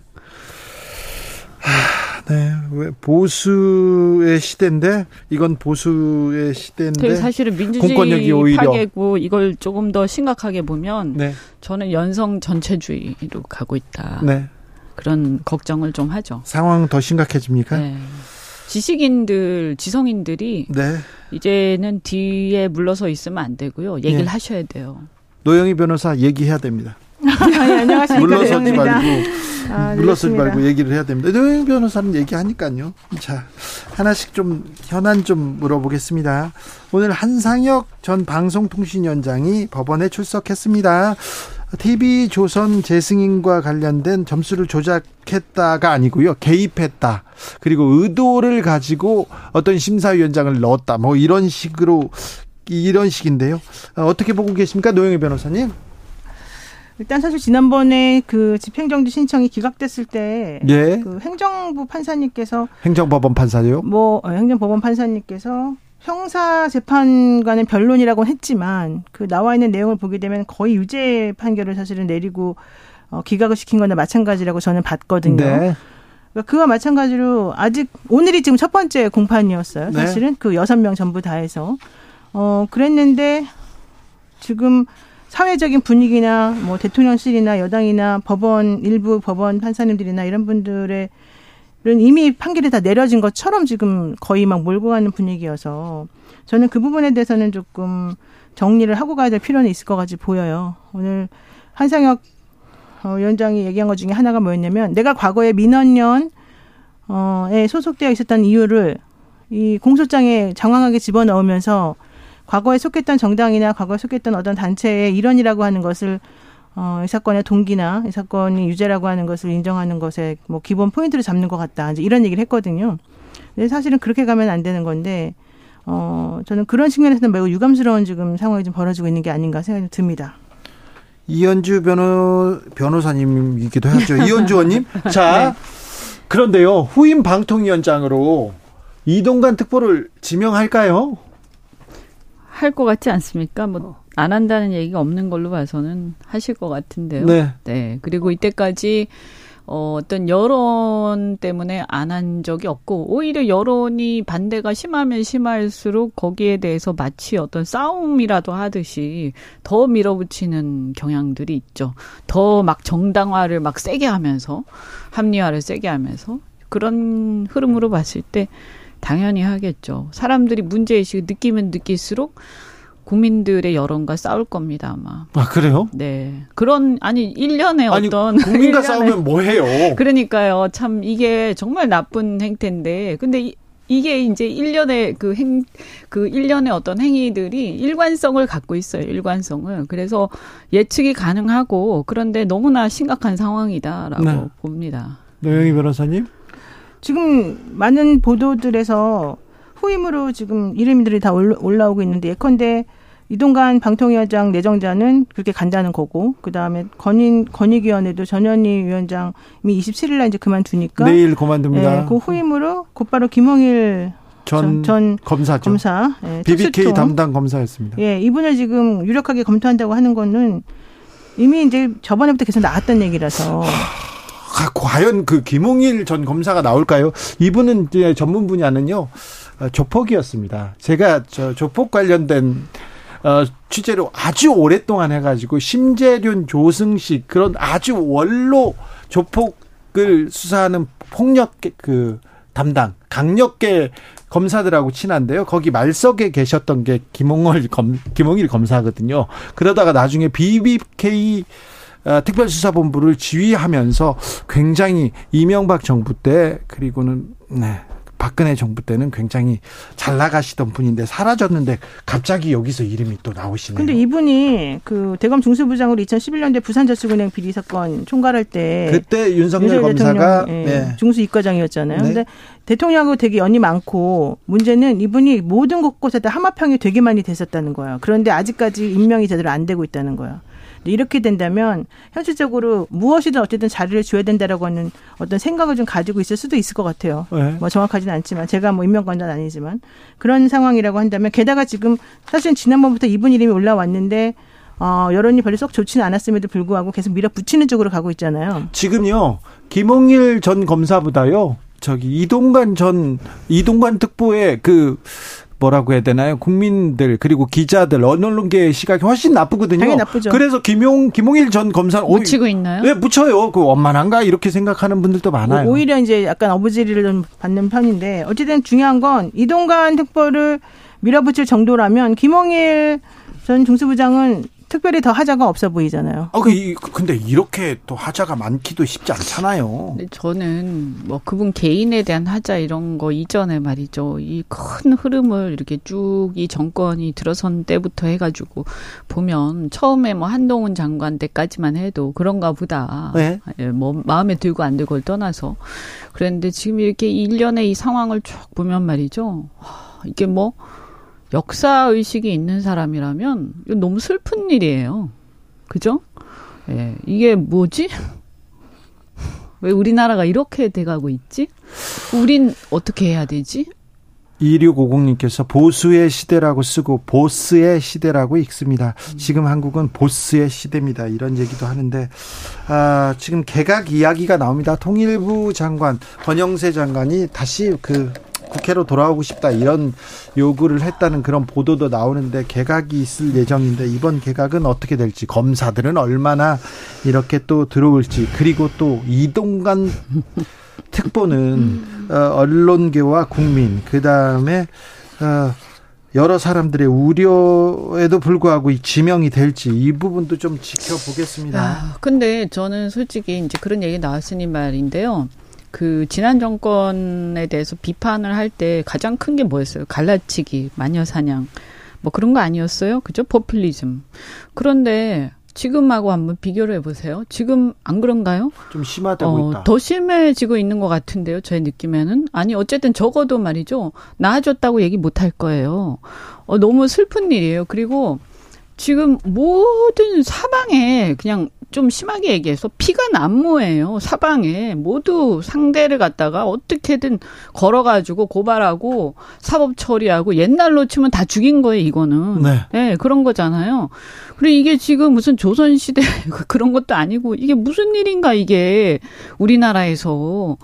네, 왜 보수의 시대인데 이건 보수의 시대인데 사실은 민주주의 오히려 파괴고 이걸 조금 더 심각하게 보면 네. 저는 연성 전체주의로 가고 있다. 네. 그런 걱정을 좀 하죠. 상황 더 심각해집니까? 네. 지식인들, 지성인들이 네. 이제는 뒤에 물러서 있으면 안 되고요. 얘기를 네. 하셔야 돼요. 노영희 변호사 얘기해야 됩니다. 네, 안녕하십니까. 물러서지 말고 아, 물러서지 말고 얘기를 해야 됩니다. 노영 변호사는 얘기하니까요. 자 하나씩 좀 현안 좀 물어보겠습니다. 오늘 한상혁 전 방송통신위원장이 법원에 출석했습니다. TV 조선 재승인과 관련된 점수를 조작했다가 아니고요. 개입했다. 그리고 의도를 가지고 어떤 심사위원장을 넣었다. 뭐 이런 식으로 이런 식인데요. 어떻게 보고 계십니까? 노영희 변호사님? 일단 사실 지난번에 그 집행정지 신청이 기각됐을 때, 예. 그 행정부 판사님께서 행정법원 판사요? 뭐 어, 행정법원 판사님께서 형사 재판관의 변론이라고 했지만 그 나와 있는 내용을 보게 되면 거의 유죄 판결을 사실은 내리고 어, 기각을 시킨 거나 마찬가지라고 저는 봤거든요. 네. 그러니까 그와 마찬가지로 아직 오늘이 지금 첫 번째 공판이었어요. 네. 사실은 네. 그 여섯 명 전부 다 해서 어 그랬는데 지금 사회적인 분위기나 뭐 대통령실이나 여당이나 법원 일부 법원 판사님들이나 이런 분들의 이미 판결이 다 내려진 것처럼 지금 거의 막 몰고 가는 분위기여서 저는 그 부분에 대해서는 조금 정리를 하고 가야 될 필요는 있을 것 같이 보여요. 오늘 한상혁 어, 위원장이 얘기한 것 중에 하나가 뭐였냐면 내가 과거에 민원연에 소속되어 있었던 이유를 이 공소장에 장황하게 집어넣으면서 과거에 속했던 정당이나 과거에 속했던 어떤 단체의 일원이라고 하는 것을 어, 이 사건의 동기나 이 사건이 유죄라고 하는 것을 인정하는 것에 뭐 기본 포인트를 잡는 것 같다. 이제 이런 얘기를 했거든요. 근데 사실은 그렇게 가면 안 되는 건데, 어, 저는 그런 측면에서는 매우 유감스러운 지금 상황이 좀 벌어지고 있는 게 아닌가 생각이 듭니다. 이현주 변호, 변호사님이기도 하죠. 이현주 의원님. 자, 네. 그런데요, 후임 방통위원장으로 이동관 특보를 지명할까요? 할 것 같지 않습니까? 뭐 안 한다는 얘기가 없는 걸로 봐서는 하실 것 같은데요. 네. 네. 그리고 이때까지 어, 어떤 여론 때문에 안 한 적이 없고, 오히려 여론이 반대가 심하면 심할수록 거기에 대해서 마치 어떤 싸움이라도 하듯이 더 밀어붙이는 경향들이 있죠. 더 막 정당화를 막 세게 하면서, 합리화를 세게 하면서, 그런 흐름으로 봤을 때, 당연히 하겠죠. 사람들이 문제의식을 느끼면 느낄수록 국민들의 여론과 싸울 겁니다, 아마. 아, 그래요? 네. 그런, 아니, 일련의 아니, 어떤. 국민과 싸우면 뭐 해요? 그러니까요. 참, 이게 정말 나쁜 행태인데. 근데 이, 이게 이제 일련의 그 행, 그 일련의 어떤 행위들이 일관성을 갖고 있어요. 일관성을. 그래서 예측이 가능하고 그런데 너무나 심각한 상황이다라고 네. 봅니다. 노영희 변호사님? 지금 많은 보도들에서 후임으로 지금 이름들이 다 올라오고 있는데 예컨대 이동관 방통위원장 내정자는 그렇게 간다는 거고 그다음에 건인 건익위원회도 전현희 위원장이 27일 날 이제 그만두니까 내일 그만둡니다. 예, 그 후임으로 곧바로 김홍일 전, 전 검사죠. 검사. 예, BBK 특수통. 담당 검사였습니다. 예, 이분을 지금 유력하게 검토한다고 하는 거는 이미 이제 저번에부터 계속 나왔던 얘기라서. 아, 과연 그 김홍일 전 검사가 나올까요? 이분은 이제 전문 분야는요 어, 조폭이었습니다. 제가 저 조폭 관련된 어, 취재를 아주 오랫동안 해가지고 심재륜, 조승식 그런 아주 원로 조폭을 수사하는 폭력 그 담당 강력계 검사들하고 친한데요. 거기 말석에 계셨던 게 김홍일 검 김홍일 검사거든요. 그러다가 나중에 BBK 어, 특별수사본부를 지휘하면서 굉장히 이명박 정부 때 그리고는 네, 박근혜 정부 때는 굉장히 잘 나가시던 분인데 사라졌는데 갑자기 여기서 이름이 또 나오시네요. 근데 이분이 그 대검 중수부장으로 2011년대 부산저축은행 비리 사건 총괄할 때 그때 윤석열, 검사가 예, 네. 중수 이과장이었잖아요. 네. 근데 대통령하고 되게 연이 많고 문제는 이분이 모든 곳곳에 다 하마평이 되게 많이 됐었다는 거예요. 그런데 아직까지 임명이 제대로 안 되고 있다는 거예요. 이렇게 된다면 현실적으로 무엇이든 어쨌든 자리를 줘야 된다라고 하는 어떤 생각을 좀 가지고 있을 수도 있을 것 같아요. 네. 뭐 정확하지는 않지만 제가 뭐 임명관자는 아니지만 그런 상황이라고 한다면 게다가 지금 사실은 지난번부터 이분 이름이 올라왔는데 어, 여론이 별로 썩 좋지는 않았음에도 불구하고 계속 밀어붙이는 쪽으로 가고 있잖아요. 지금요 김홍일 전 검사보다요 저기 이동관 전 이동관 특보의 그 뭐라고 해야 되나요? 국민들 그리고 기자들 언론계의 시각이 훨씬 나쁘거든요. 당연히 나쁘죠. 그래서 김용 김홍일 전 검사는 묻히고 있나요? 네, 묻혀요. 그 원만한가 이렇게 생각하는 분들도 많아요. 오히려 이제 약간 어부지리를 좀 받는 편인데 어쨌든 중요한 건 이동관 특보를 밀어붙일 정도라면 김홍일 전 중수부장은 특별히 더 하자가 없어 보이잖아요. 아, 그, 근데 이렇게 또 하자가 많기도 쉽지 않잖아요. 저는 뭐 그분 개인에 대한 하자 이런 거 이전에 말이죠. 이 큰 흐름을 이렇게 쭉 이 정권이 들어선 때부터 해가지고 보면 처음에 뭐 한동훈 장관 때까지만 해도 그런가 보다. 네. 예, 뭐 마음에 들고 안 들고를 떠나서. 그랬는데 지금 이렇게 일련의 이 상황을 쭉 보면 말이죠. 이게 뭐 역사 의식이 있는 사람이라면 이건 너무 슬픈 일이에요. 그죠? 예, 이게 뭐지? 왜 우리나라가 이렇게 돼가고 있지? 우린 어떻게 해야 되지? 2650님께서 보수의 시대라고 쓰고 보스의 시대라고 읽습니다. 지금 한국은 보스의 시대입니다. 이런 얘기도 하는데 아, 지금 개각 이야기가 나옵니다. 통일부 장관 권영세 장관이 다시 그 국회로 돌아오고 싶다 이런 요구를 했다는 그런 보도도 나오는데 개각이 있을 예정인데 이번 개각은 어떻게 될지 검사들은 얼마나 이렇게 또 들어올지 그리고 또 이동관 특보는 어, 언론계와 국민 그 다음에 어, 여러 사람들의 우려에도 불구하고 지명이 될지 이 부분도 좀 지켜보겠습니다. 아, 근데 저는 솔직히 이제 그런 얘기 나왔으니 말인데요. 그 지난 정권에 대해서 비판을 할 때 가장 큰 게 뭐였어요? 갈라치기, 마녀 사냥. 뭐 그런 거 아니었어요? 그죠? 포퓰리즘. 그런데 지금하고 한번 비교를 해보세요. 지금 안 그런가요? 좀 심화되고 어, 있다. 더 심해지고 있는 것 같은데요. 제 느낌에는. 아니 어쨌든 적어도 말이죠. 나아졌다고 얘기 못 할 거예요. 어, 너무 슬픈 일이에요. 그리고 지금 모든 사방에 그냥 좀 심하게 얘기해서 피가 난무예요. 사방에 모두 상대를 갖다가 어떻게든 걸어가지고 고발하고 사법 처리하고 옛날로 치면 다 죽인 거예요. 이거는 네, 네 그런 거잖아요. 그리고 이게 지금 무슨 조선 시대 그런 것도 아니고 이게 무슨 일인가 이게 우리나라에서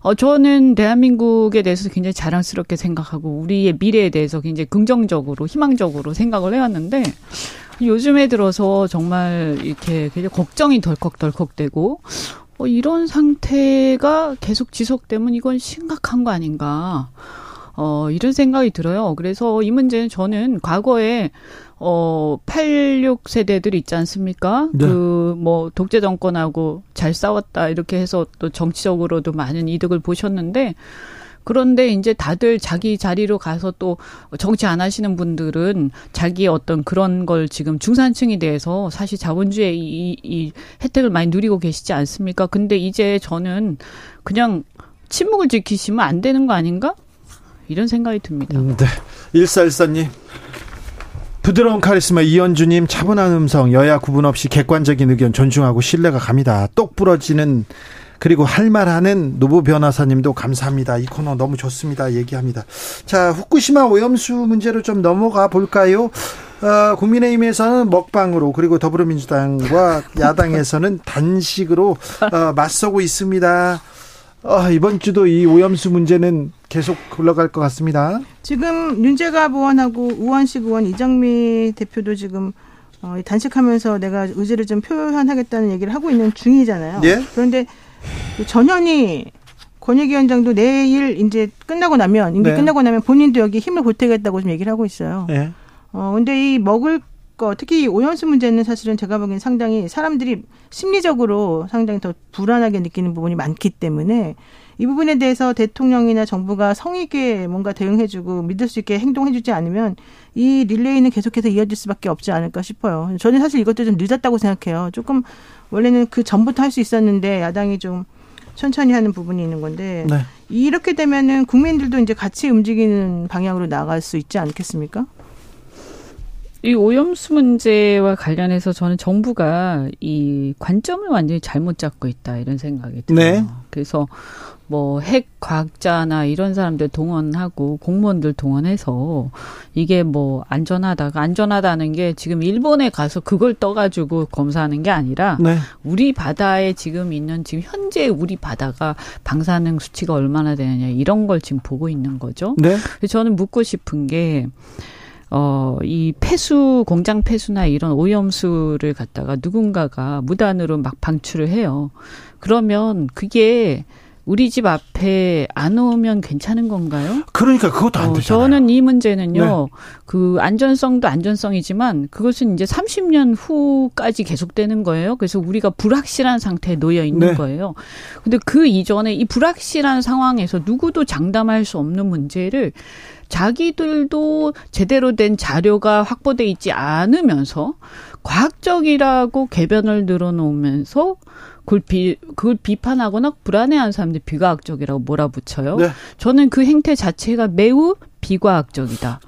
어 저는 대한민국에 대해서 굉장히 자랑스럽게 생각하고 우리의 미래에 대해서 굉장히 긍정적으로 희망적으로 생각을 해왔는데. 요즘에 들어서 정말 이렇게 굉장히 걱정이 덜컥덜컥 되고 어, 이런 상태가 계속 지속되면 이건 심각한 거 아닌가. 어, 이런 생각이 들어요. 그래서 이 문제는 저는 과거에 어, 86 세대들 있지 않습니까? 네. 그, 뭐, 독재 정권하고 잘 싸웠다, 이렇게 해서 또 정치적으로도 많은 이득을 보셨는데, 그런데 이제 다들 자기 자리로 가서 또 정치 안 하시는 분들은 자기 어떤 그런 걸 지금 중산층이 돼서 사실 자본주의 이, 이 혜택을 많이 누리고 계시지 않습니까? 근데 이제 저는 그냥 침묵을 지키시면 안 되는 거 아닌가? 이런 생각이 듭니다. 음, 네. 일사일사님. 부드러운 카리스마 이현주님 차분한 음성 여야 구분 없이 객관적인 의견 존중하고 신뢰가 갑니다. 똑 부러지는 그리고 할 말하는 노부 변호사님도 감사합니다. 이 코너 너무 좋습니다. 얘기합니다. 자 후쿠시마 오염수 문제로 좀 넘어가 볼까요? 어, 국민의힘에서는 먹방으로 그리고 더불어민주당과 야당에서는 단식으로 어, 맞서고 있습니다. 어, 이번 주도 이 오염수 문제는 계속 흘러갈 것 같습니다. 지금 윤재갑 의원하고 우원식 의원 이정미 대표도 지금 어, 단식하면서 내가 의지를 좀 표현하겠다는 얘기를 하고 있는 중이잖아요. 예? 그런데 전현희 권익위원장도 내일 이제 끝나고 나면 임기 네. 끝나고 나면 본인도 여기 힘을 보태겠다고 좀 얘기를 하고 있어요. 예. 어 근데 이 먹을 거 특히 오염수 문제는 사실은 제가 보기엔 상당히 사람들이 심리적으로 상당히 더 불안하게 느끼는 부분이 많기 때문에 이 부분에 대해서 대통령이나 정부가 성의 있게 뭔가 대응해주고 믿을 수 있게 행동해주지 않으면 이 릴레이는 계속해서 이어질 수밖에 없지 않을까 싶어요. 저는 사실 이것도 좀 늦었다고 생각해요. 조금 원래는 그 전부터 할 수 있었는데 야당이 좀 천천히 하는 부분이 있는 건데 네. 이렇게 되면은 국민들도 이제 같이 움직이는 방향으로 나갈 수 있지 않겠습니까? 이 오염수 문제와 관련해서 저는 정부가 이 관점을 완전히 잘못 잡고 있다 이런 생각이 들어요. 네. 그래서 뭐 핵 과학자나 이런 사람들 동원하고 공무원들 동원해서 이게 뭐 안전하다가 안전하다는 게 지금 일본에 가서 그걸 떠가지고 검사하는 게 아니라 네. 우리 바다에 지금 있는 지금 현재 우리 바다가 방사능 수치가 얼마나 되느냐 이런 걸 지금 보고 있는 거죠. 네. 저는 묻고 싶은 게 어, 이 폐수, 공장 폐수나 이런 오염수를 갖다가 누군가가 무단으로 막 방출을 해요. 그러면 그게 우리 집 앞에 안 오면 괜찮은 건가요? 그러니까 그것도 안 어, 되잖아요. 저는 이 문제는요. 네. 그 안전성도 안전성이지만 그것은 이제 30년 후까지 계속되는 거예요. 그래서 우리가 불확실한 상태에 놓여 있는 네. 거예요. 근데 그 이전에 이 불확실한 상황에서 누구도 장담할 수 없는 문제를 자기들도 제대로 된 자료가 확보돼 있지 않으면서 과학적이라고 개변을 늘어놓으면서 그걸 비, 그걸 비판하거나 불안해하는 사람들이 비과학적이라고 몰아붙여요. 네. 저는 그 행태 자체가 매우 비과학적이다.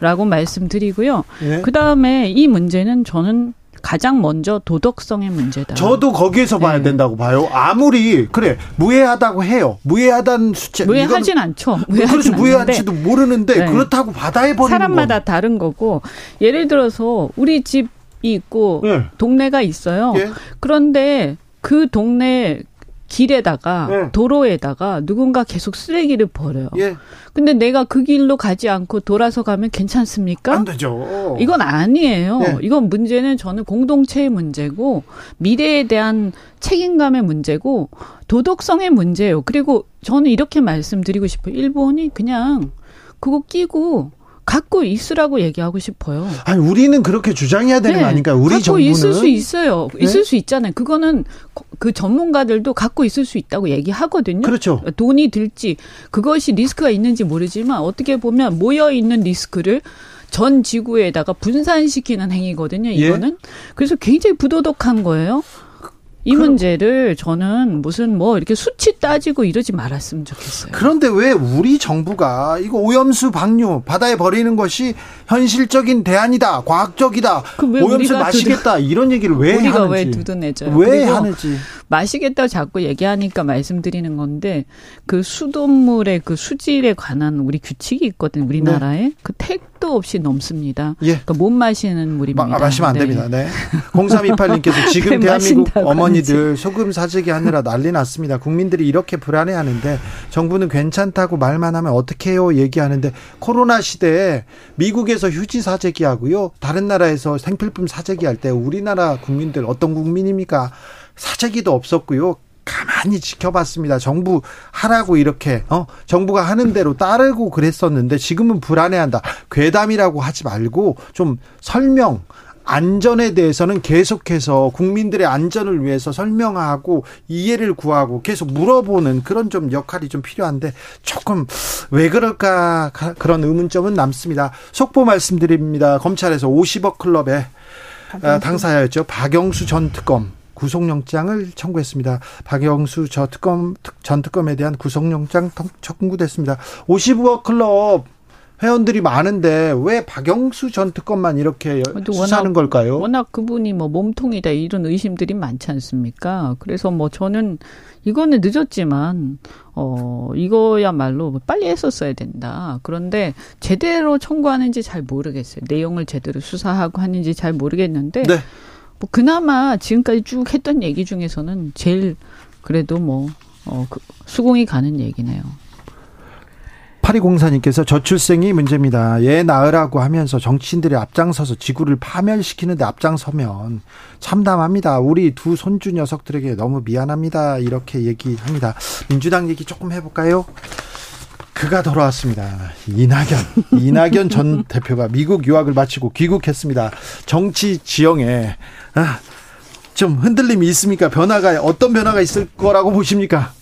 라고 말씀드리고요. 네. 그 다음에 이 문제는 저는 가장 먼저 도덕성의 문제다. 저도 거기에서 봐야 네. 된다고 봐요. 아무리 그래 무해하다고 해요. 무해하다는 수치 무해하진 않죠. 무해하진 그렇죠. 무해한지도 모르는데 네. 그렇다고 바다에 버리는 사람마다 건. 다른 거고 예를 들어서 우리 집이 있고 네. 동네가 있어요. 예. 그런데 그 동네 길에다가 네. 도로에다가 누군가 계속 쓰레기를 버려요. 예. 근데 내가 그 길로 가지 않고 돌아서 가면 괜찮습니까? 안 되죠. 이건 아니에요. 네. 이건 문제는 저는 공동체의 문제고 미래에 대한 책임감의 문제고 도덕성의 문제예요. 그리고 저는 이렇게 말씀드리고 싶어요. 일본이 그냥 그거 끼고 갖고 있으라고 얘기하고 싶어요. 아니 우리는 그렇게 주장해야 되는 네. 거 아닌가요? 우리 갖고 정부는 있을 수 있어요. 네? 있을 수 있잖아요. 그거는 그 전문가들도 갖고 있을 수 있다고 얘기하거든요. 그렇죠. 돈이 들지 그것이 리스크가 있는지 모르지만 어떻게 보면 모여 있는 리스크를 전 지구에다가 분산시키는 행위거든요. 이거는 예? 그래서 굉장히 부도덕한 거예요. 이 문제를 저는 무슨 뭐 이렇게 수치 따지고 이러지 말았으면 좋겠어요. 그런데 왜 우리 정부가 이거 오염수 방류 바다에 버리는 것이 현실적인 대안이다, 과학적이다, 오염수 마시겠다 두둔, 이런 얘기를 왜 우리가 하는지 왜 두둔해져요? 왜 하는지 마시겠다고 자꾸 얘기하니까 말씀드리는 건데 그 수돗물의 그 수질에 관한 우리 규칙이 있거든요. 우리나라에 네. 그 택 도 없이 넘습니다. 예. 그러니까 못 마시는 물입니다. 마, 마시면 안 네. 됩니다. 네. 0328님께서 지금 대한민국 어머니들 소금 사재기 하느라 난리 났습니다. 국민들이 이렇게 불안해하는데 정부는 괜찮다고 말만 하면 어떻게 해요? 얘기하는데 코로나 시대에 미국에서 휴지 사재기 하고요. 다른 나라에서 생필품 사재기 할 때 우리나라 국민들 어떤 국민입니까? 사재기도 없었고요. 가만히 지켜봤습니다. 정부 하라고 이렇게 어 정부가 하는 대로 따르고 그랬었는데 지금은 불안해한다. 괴담이라고 하지 말고 좀 설명 안전에 대해서는 계속해서 국민들의 안전을 위해서 설명하고 이해를 구하고 계속 물어보는 그런 좀 역할이 좀 필요한데 조금 왜 그럴까 그런 의문점은 남습니다. 속보 말씀드립니다. 검찰에서 50억 클럽의 당사자였죠. 박영수 전 특검 구속영장을 청구했습니다. 박영수 저 특검 전 특검에 대한 구속영장 청구됐습니다. 55억 클럽 회원들이 많은데 왜 박영수 전 특검만 이렇게 수사하는 워낙, 걸까요? 워낙 그분이 뭐 몸통이다 이런 의심들이 많지 않습니까? 그래서 뭐 저는 이거는 늦었지만 어 이거야말로 빨리 했었어야 된다. 그런데 제대로 청구하는지 잘 모르겠어요. 내용을 제대로 수사하고 하는지 잘 모르겠는데 네. 뭐 그나마 지금까지 쭉 했던 얘기 중에서는 제일 그래도 뭐 어, 그 수긍이 가는 얘기네요. 파리공사님께서 저출생이 문제입니다. 얘 낳으라고 하면서 정치인들이 앞장서서 지구를 파멸시키는데 앞장서면 참담합니다. 우리 두 손주 녀석들에게 너무 미안합니다. 이렇게 얘기합니다. 민주당 얘기 조금 해볼까요? 그가 돌아왔습니다. 이낙연. 이낙연 전 대표가 미국 유학을 마치고 귀국했습니다. 정치 지형에 아, 좀 흔들림이 있습니까? 변화가 어떤 변화가 있을 거라고 보십니까?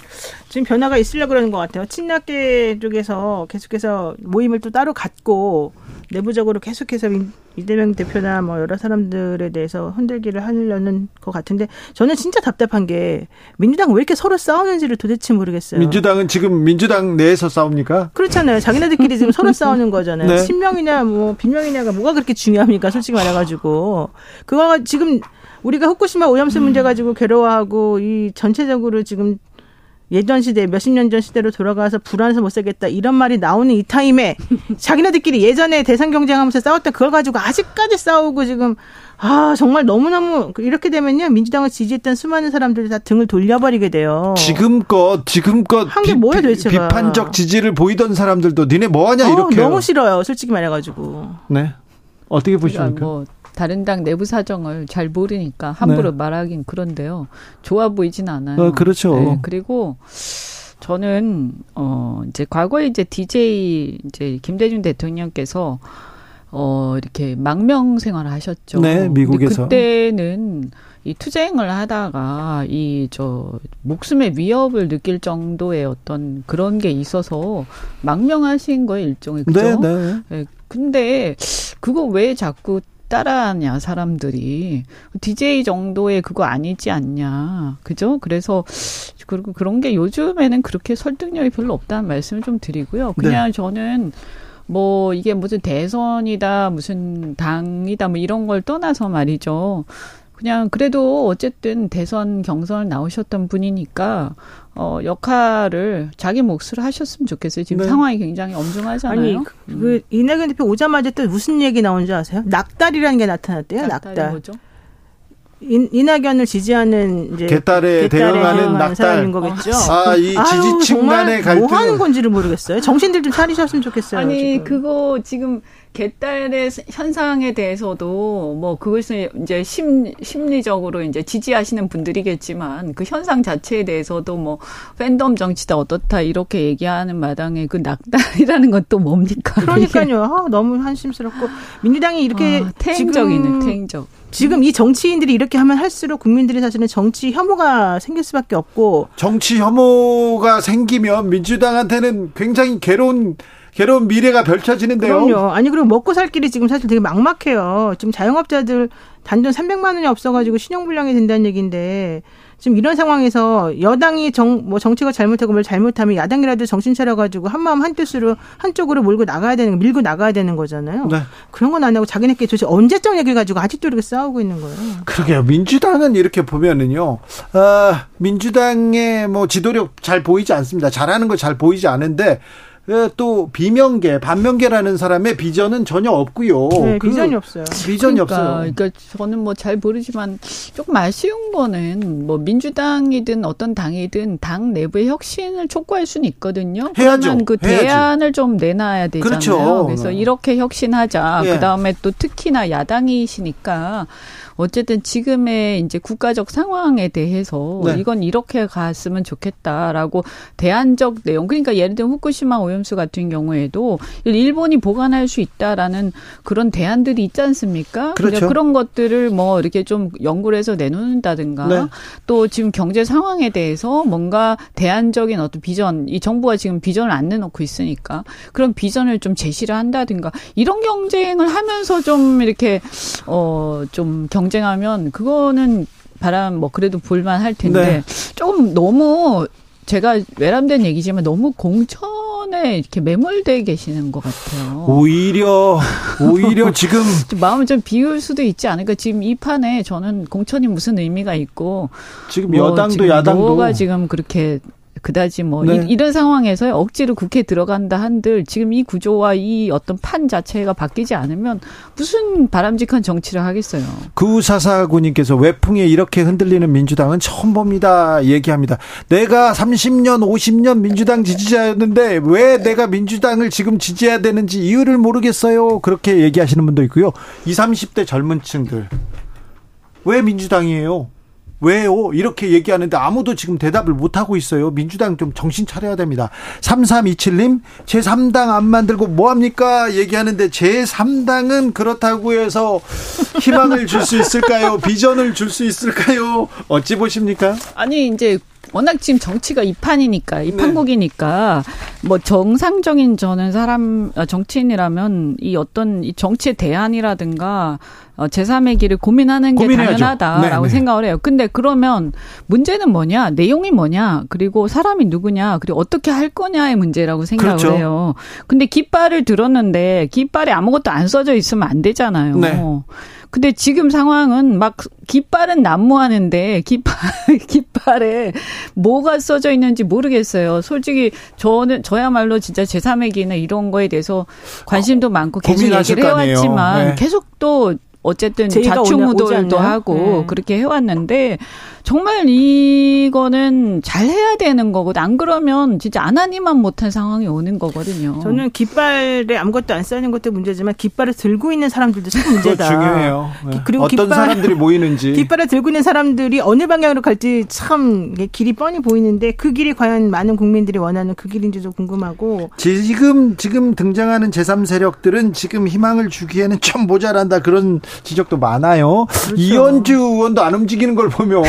지금 변화가 있으려 고 그러는 것 같아요. 친낙계 쪽에서 계속해서 모임을 또 따로 갖고 내부적으로 계속해서 이재명 대표나 뭐 여러 사람들에 대해서 흔들기를 하려는 것 같은데 저는 진짜 답답한 게 민주당 왜 이렇게 서로 싸우는지를 도대체 모르겠어요. 민주당은 지금 민주당 내에서 싸웁니까? 그렇잖아요. 자기네들끼리 지금 서로 싸우는 거잖아요. 네. 친명이냐 뭐 빈명이냐가 뭐가 그렇게 중요합니까? 솔직히 말해가지고 그거가 지금 우리가 후쿠시마 오염수 문제 가지고 괴로워하고 이 전체적으로 지금 예전 시대 몇십 년 전 시대로 돌아가서 불안해서 못 살겠다 이런 말이 나오는 이 타임에 자기네들끼리 예전에 대선 경쟁하면서 싸웠던 그걸 가지고 아직까지 싸우고 지금 아 정말 너무너무 이렇게 되면요 민주당을 지지했던 수많은 사람들이 다 등을 돌려버리게 돼요. 지금껏 지금껏 한 게 뭐야 도대체 비판적 지지를 보이던 사람들도 니네 뭐하냐 어, 이렇게 너무 싫어요 솔직히 말해가지고. 네 어떻게 보십니까? 뭐 다른 당 내부 사정을 잘 모르니까 함부로 네. 말하긴 그런데요. 좋아 보이진 않아요. 어, 그렇죠. 네, 그리고 저는 어 이제 과거에 이제 DJ 이제 김대중 대통령께서 어 이렇게 망명 생활을 하셨죠. 네, 미국에서. 그때는 이 투쟁을 하다가 이 저 목숨의 위협을 느낄 정도의 어떤 그런 게 있어서 망명하신 거예요 일종의 그죠? 네, 네. 네 근데 그거 왜 자꾸 따라하냐 사람들이 DJ 정도의 그거 아니지 않냐 그죠? 그래서 그리고 그런 게 요즘에는 그렇게 설득력이 별로 없다는 말씀을 좀 드리고요. 그냥 네. 저는 뭐 이게 무슨 대선이다 무슨 당이다 뭐 이런 걸 떠나서 말이죠. 그냥 그래도 어쨌든 대선 경선을 나오셨던 분이니까 어 역할을 자기 몫을 하셨으면 좋겠어요. 지금 네. 상황이 굉장히 엄중하잖아요. 아니 그, 음. 그 이낙연 대표 오자마자 또 무슨 얘기 나온지 아세요? 낙달이라는 게 나타났대요. 낙달. 뭐죠? 인, 이낙연을 지지하는 이제 개딸에 대응하는 낙달 사람인 거겠죠. 아, 이 지지층 간의 갈등 뭐 하는 건지를 모르겠어요. 정신들 좀 차리셨으면 좋겠어요. 아니, 지금. 그거 지금 개딸의 현상에 대해서도 뭐 그것을 이제 심, 심리적으로 이제 지지하시는 분들이겠지만 그 현상 자체에 대해서도 뭐 팬덤 정치다 어떻다 이렇게 얘기하는 마당에 그 낙달이라는 건 또 뭡니까? 그러니까요. 아, 너무 한심스럽고 민주당이 이렇게 아, 태행적이네, 태행적. 지금 이 정치인들이 이렇게 하면 할수록 국민들이 사실은 정치 혐오가 생길 수밖에 없고 정치 혐오가 생기면 민주당한테는 굉장히 괴로운 괴로운 미래가 펼쳐지는데요. 그럼요. 아니 그리고 먹고 살 길이 지금 사실 되게 막막해요. 지금 자영업자들 단돈 300만 원이 없어가지고 신용불량이 된다는 얘기인데 지금 이런 상황에서 여당이 정, 뭐 정치가 잘못하고 뭘 잘못하면 야당이라도 정신 차려가지고 한마음 한뜻으로 한쪽으로 몰고 나가야 되는, 밀고 나가야 되는 거잖아요. 네. 그런 건 안 하고 자기네끼리 도대체 언제적 얘기를 가지고 아직도 이렇게 싸우고 있는 거예요. 그러게요. 민주당은 이렇게 보면은요, 어, 민주당의 뭐 지도력 잘 보이지 않습니다. 잘하는 거 잘 보이지 않은데, 예, 또 비명계, 반명계라는 사람의 비전은 전혀 없고요. 네, 그 비전이 없어요. 비전이 그러니까, 없어요. 그러니까 저는 뭐 잘 모르지만 조금 아쉬운 거는 뭐 민주당이든 어떤 당이든 당 내부의 혁신을 촉구할 수는 있거든요. 해야죠. 그 해야지. 대안을 좀 내놔야 되잖아요. 그렇죠. 그래서 이렇게 혁신하자. 예. 그다음에 또 특히나 야당이시니까 어쨌든 지금의 이제 국가적 상황에 대해서 네. 이건 이렇게 갔으면 좋겠다라고 대안적 내용 그러니까 예를 들면 후쿠시마 오염수 같은 경우에도 일본이 보관할 수 있다라는 그런 대안들이 있지 않습니까? 그렇죠. 그런 것들을 뭐 이렇게 좀 연구를 해서 내놓는다든가 네. 또 지금 경제 상황에 대해서 뭔가 대안적인 어떤 비전 이 정부가 지금 비전을 안 내놓고 있으니까 그런 비전을 좀 제시를 한다든가 이런 경쟁을 하면서 좀 이렇게 어좀 경쟁 경쟁하면 그거는 바람 뭐 그래도 볼만 할 텐데 네. 조금 너무 제가 외람된 얘기지만 너무 공천 판에 이렇게 매몰돼 계시는 것 같아요. 오히려 오히려 지금 좀 마음을 좀 비울 수도 있지 않을까. 지금 이 판에 저는 공천이 무슨 의미가 있고 지금 뭐 여당도 지금 야당도 뭐가 지금 그렇게 그다지 뭐 네. 이, 런 상황에서 억지로 국회에 들어간다 한들 지금 이 구조와 이 어떤 판 자체가 바뀌지 않으면 무슨 바람직한 정치를 하겠어요. 구사사구님께서 외풍에 이렇게 흔들리는 민주당은 처음 봅니다. 얘기합니다. 내가 30년, 50년 민주당 지지자였는데 왜 내가 민주당을 지금 지지해야 되는지 이유를 모르겠어요. 그렇게 얘기하시는 분도 있고요. 20, 30대 젊은 층들. 왜 민주당이에요? 왜요? 이렇게 얘기하는데 아무도 지금 대답을 못 하고 있어요. 민주당 좀 정신 차려야 됩니다. 3327님, 제3당 안 만들고 뭐 합니까? 얘기하는데 제3당은 그렇다고 해서 희망을 줄 수 있을까요? 비전을 줄 수 있을까요? 어찌 보십니까? 아니, 이제 워낙 지금 정치가 이판이니까 이판국이니까 네. 뭐 정상적인 저는 사람 어, 정치인이라면 이 어떤 이 정치의 대안이라든가 어, 제3의 길을 고민하는 게 고민해야죠. 당연하다라고 네, 네. 생각을 해요. 근데 그러면 문제는 뭐냐? 내용이 뭐냐? 그리고 사람이 누구냐? 그리고 어떻게 할 거냐의 문제라고 생각을 그렇죠. 해요. 근데 깃발을 들었는데 깃발에 아무것도 안 써져 있으면 안 되잖아요. 네. 근데 지금 상황은 막 깃발은 난무하는데 깃발 깃발에 뭐가 써져 있는지 모르겠어요. 솔직히 저는 저야말로 진짜 제3의 기나 이런 거에 대해서 관심도 많고 계속 얘기를 해왔지만 네. 계속 또 어쨌든 자충우돌도 하고 네. 그렇게 해왔는데 정말 이거는 잘 해야 되는 거거든. 안 그러면 진짜 안 하니만 못한 상황이 오는 거거든요. 저는 깃발에 아무것도 안 쌓이는 것도 문제지만 깃발을 들고 있는 사람들도 참 문제다. 중요해요. 네. 그리고 어떤 깃발, 사람들이 모이는지. 깃발을 들고 있는 사람들이 어느 방향으로 갈지 참 길이 뻔히 보이는데 그 길이 과연 많은 국민들이 원하는 그 길인지도 궁금하고. 지금 지금 등장하는 제3 세력들은 지금 희망을 주기에는 좀 모자란다 그런 지적도 많아요. 그렇죠. 이현주 의원도 안 움직이는 걸 보면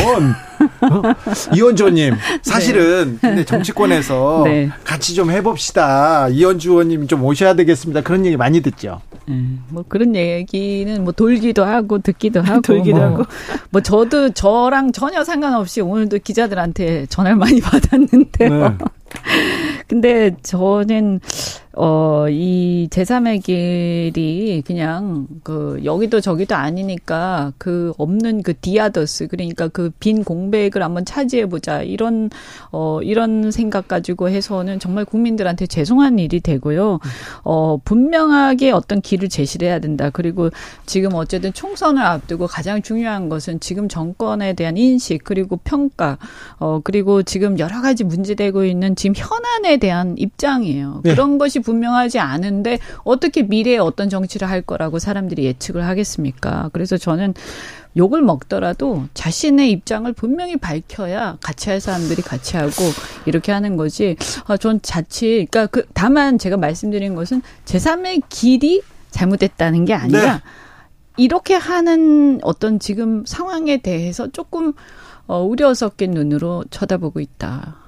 이현주님 사실은 네. 근데 정치권에서 네. 같이 좀 해봅시다. 이현주 의원님 좀 오셔야 되겠습니다. 그런 얘기 많이 듣죠. 음, 뭐 그런 얘기는 뭐 돌기도 하고 듣기도 하고 돌기도 뭐, 하고 뭐 저도 저랑 전혀 상관없이 오늘도 기자들한테 전화를 많이 받았는데요. 네. 근데 저는 어, 이 제3의 길이 그냥 그 여기도 저기도 아니니까 그 없는 그 디아더스 그러니까 그 빈 공백을 한번 차지해 보자 이런 어 이런 생각 가지고 해서는 정말 국민들한테 죄송한 일이 되고요. 어 분명하게 어떤 길을 제시를 해야 된다. 그리고 지금 어쨌든 총선을 앞두고 가장 중요한 것은 지금 정권에 대한 인식 그리고 평가 어 그리고 지금 여러 가지 문제되고 있는 지금 현안에 대한 입장이에요. 네. 그런 것이 분명하지 않은데 어떻게 미래에 어떤 정치를 할 거라고 사람들이 예측을 하겠습니까? 그래서 저는 욕을 먹더라도 자신의 입장을 분명히 밝혀야 같이 할 사람들이 같이 하고 이렇게 하는 거지. 아, 전 자칫, 그러니까 그, 다만 제가 말씀드린 것은 제3의 길이 잘못됐다는 게 아니라 네. 이렇게 하는 어떤 지금 상황에 대해서 조금 어, 우려 섞인 눈으로 쳐다보고 있다.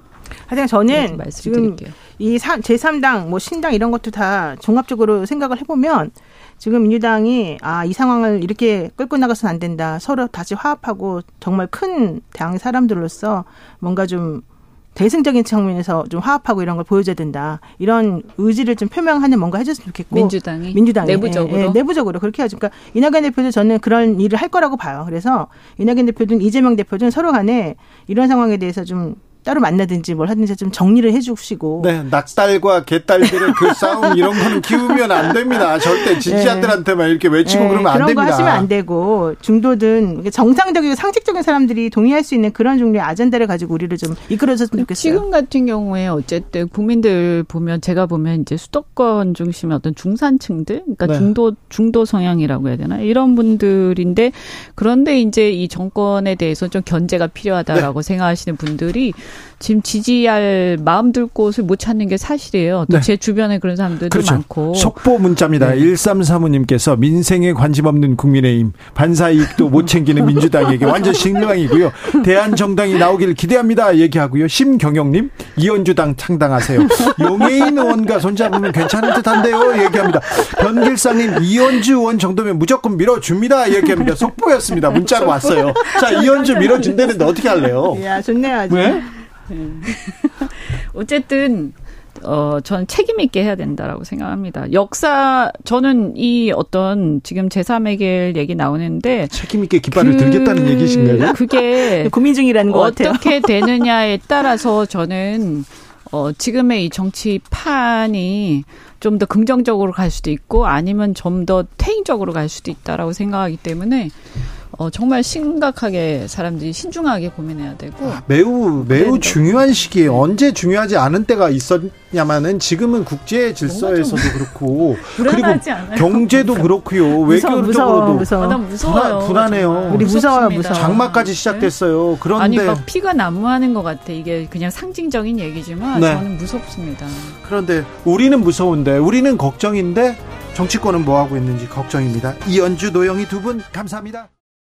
하여튼 저는 지금 이 제3당, 뭐 신당 이런 것도 다 종합적으로 생각을 해보면 지금 민주당이 아, 이 상황을 이렇게 끌고 나가서는 안 된다. 서로 다시 화합하고 정말 큰 당 사람들로서 뭔가 좀 대승적인 측면에서 좀 화합하고 이런 걸 보여줘야 된다. 이런 의지를 좀 표명하는 뭔가 해줬으면 좋겠고. 민주당이? 민주당이. 내부적으로? 예, 예, 내부적으로 그렇게 하죠. 그러니까 이낙연 대표도 저는 그런 일을 할 거라고 봐요. 그래서 이낙연 대표든 이재명 대표든 서로 간에 이런 상황에 대해서 좀 따로 만나든지 뭘 하든지 좀 정리를 해주시고. 네, 낙달과 개딸들의 그 싸움 이런 거는 키우면 안 됩니다. 절대 지지자들한테만 이렇게 외치고 네, 그러면 안 그런 됩니다. 그런 거 하시면 안 되고 중도든 정상적이고 상식적인 사람들이 동의할 수 있는 그런 종류의 아젠다를 가지고 우리를 좀 이끌어줬으면 좋겠어요. 지금 같은 경우에 어쨌든 국민들 보면 제가 보면 이제 수도권 중심의 어떤 중산층들, 그러니까 네. 중도 중도 성향이라고 해야 되나 이런 분들인데 그런데 이제 이 정권에 대해서 좀 견제가 필요하다라고 네. 생각하시는 분들이 지금 지지할 마음 들 곳을 못 찾는 게 사실이에요. 또제 네. 주변에 그런 사람들도 그렇죠. 많고. 속보 문자입니다. 네. 1335님께서 민생에 관심 없는 국민의힘, 반사 이익도 못 챙기는 민주당에게 완전 실망이고요. 대한정당이 나오기를 기대합니다. 얘기하고요. 심경영님, 이현주당 창당하세요. 용해인 의원과 손잡으면 괜찮을 듯한데요. 얘기합니다. 변길상님, 이현주 의원 정도면 무조건 밀어줍니다. 얘기합니다. 속보였습니다. 문자로 왔어요. 자, 이현주 밀어준다는데 어떻게 할래요? 야, 좋네요. 아주. 왜? 어쨌든 어, 저는 책임 있게 해야 된다라고 생각합니다. 역사, 저는 이 어떤 지금 제3의길 얘기 나오는데. 책임 있게 깃발을 그, 들겠다는 얘기신가요? 그게. 고민 중이라는 것 어떻게 같아요. 어떻게 되느냐에 따라서 저는, 어, 지금의 이 정치판이 좀 더 긍정적으로 갈 수도 있고 아니면 좀 더 퇴행적으로 갈 수도 있다라고 생각하기 때문에 어, 정말 심각하게 사람들이 신중하게 고민해야 되고 매우 매우 중요한 시기에 언제 중요하지 않은 때가 있었냐마는 지금은 국제 질서에서도 그렇고 그리고 않아요? 경제도 그렇고요. 외교적으로도 무서워, 아, 무서워요. 불안, 해요. 우리 무서워요 무서워. 장마까지 시작됐어요. 네? 그런데 아니 막 피가 난무하는 것 같아. 이게 그냥 상징적인 얘기지만 네. 저는 무섭습니다. 그런데 우리는 무서운데 우리는 걱정인데 정치권은 뭐 하고 있는지 걱정입니다. 이연주 노영희 두 분 감사합니다.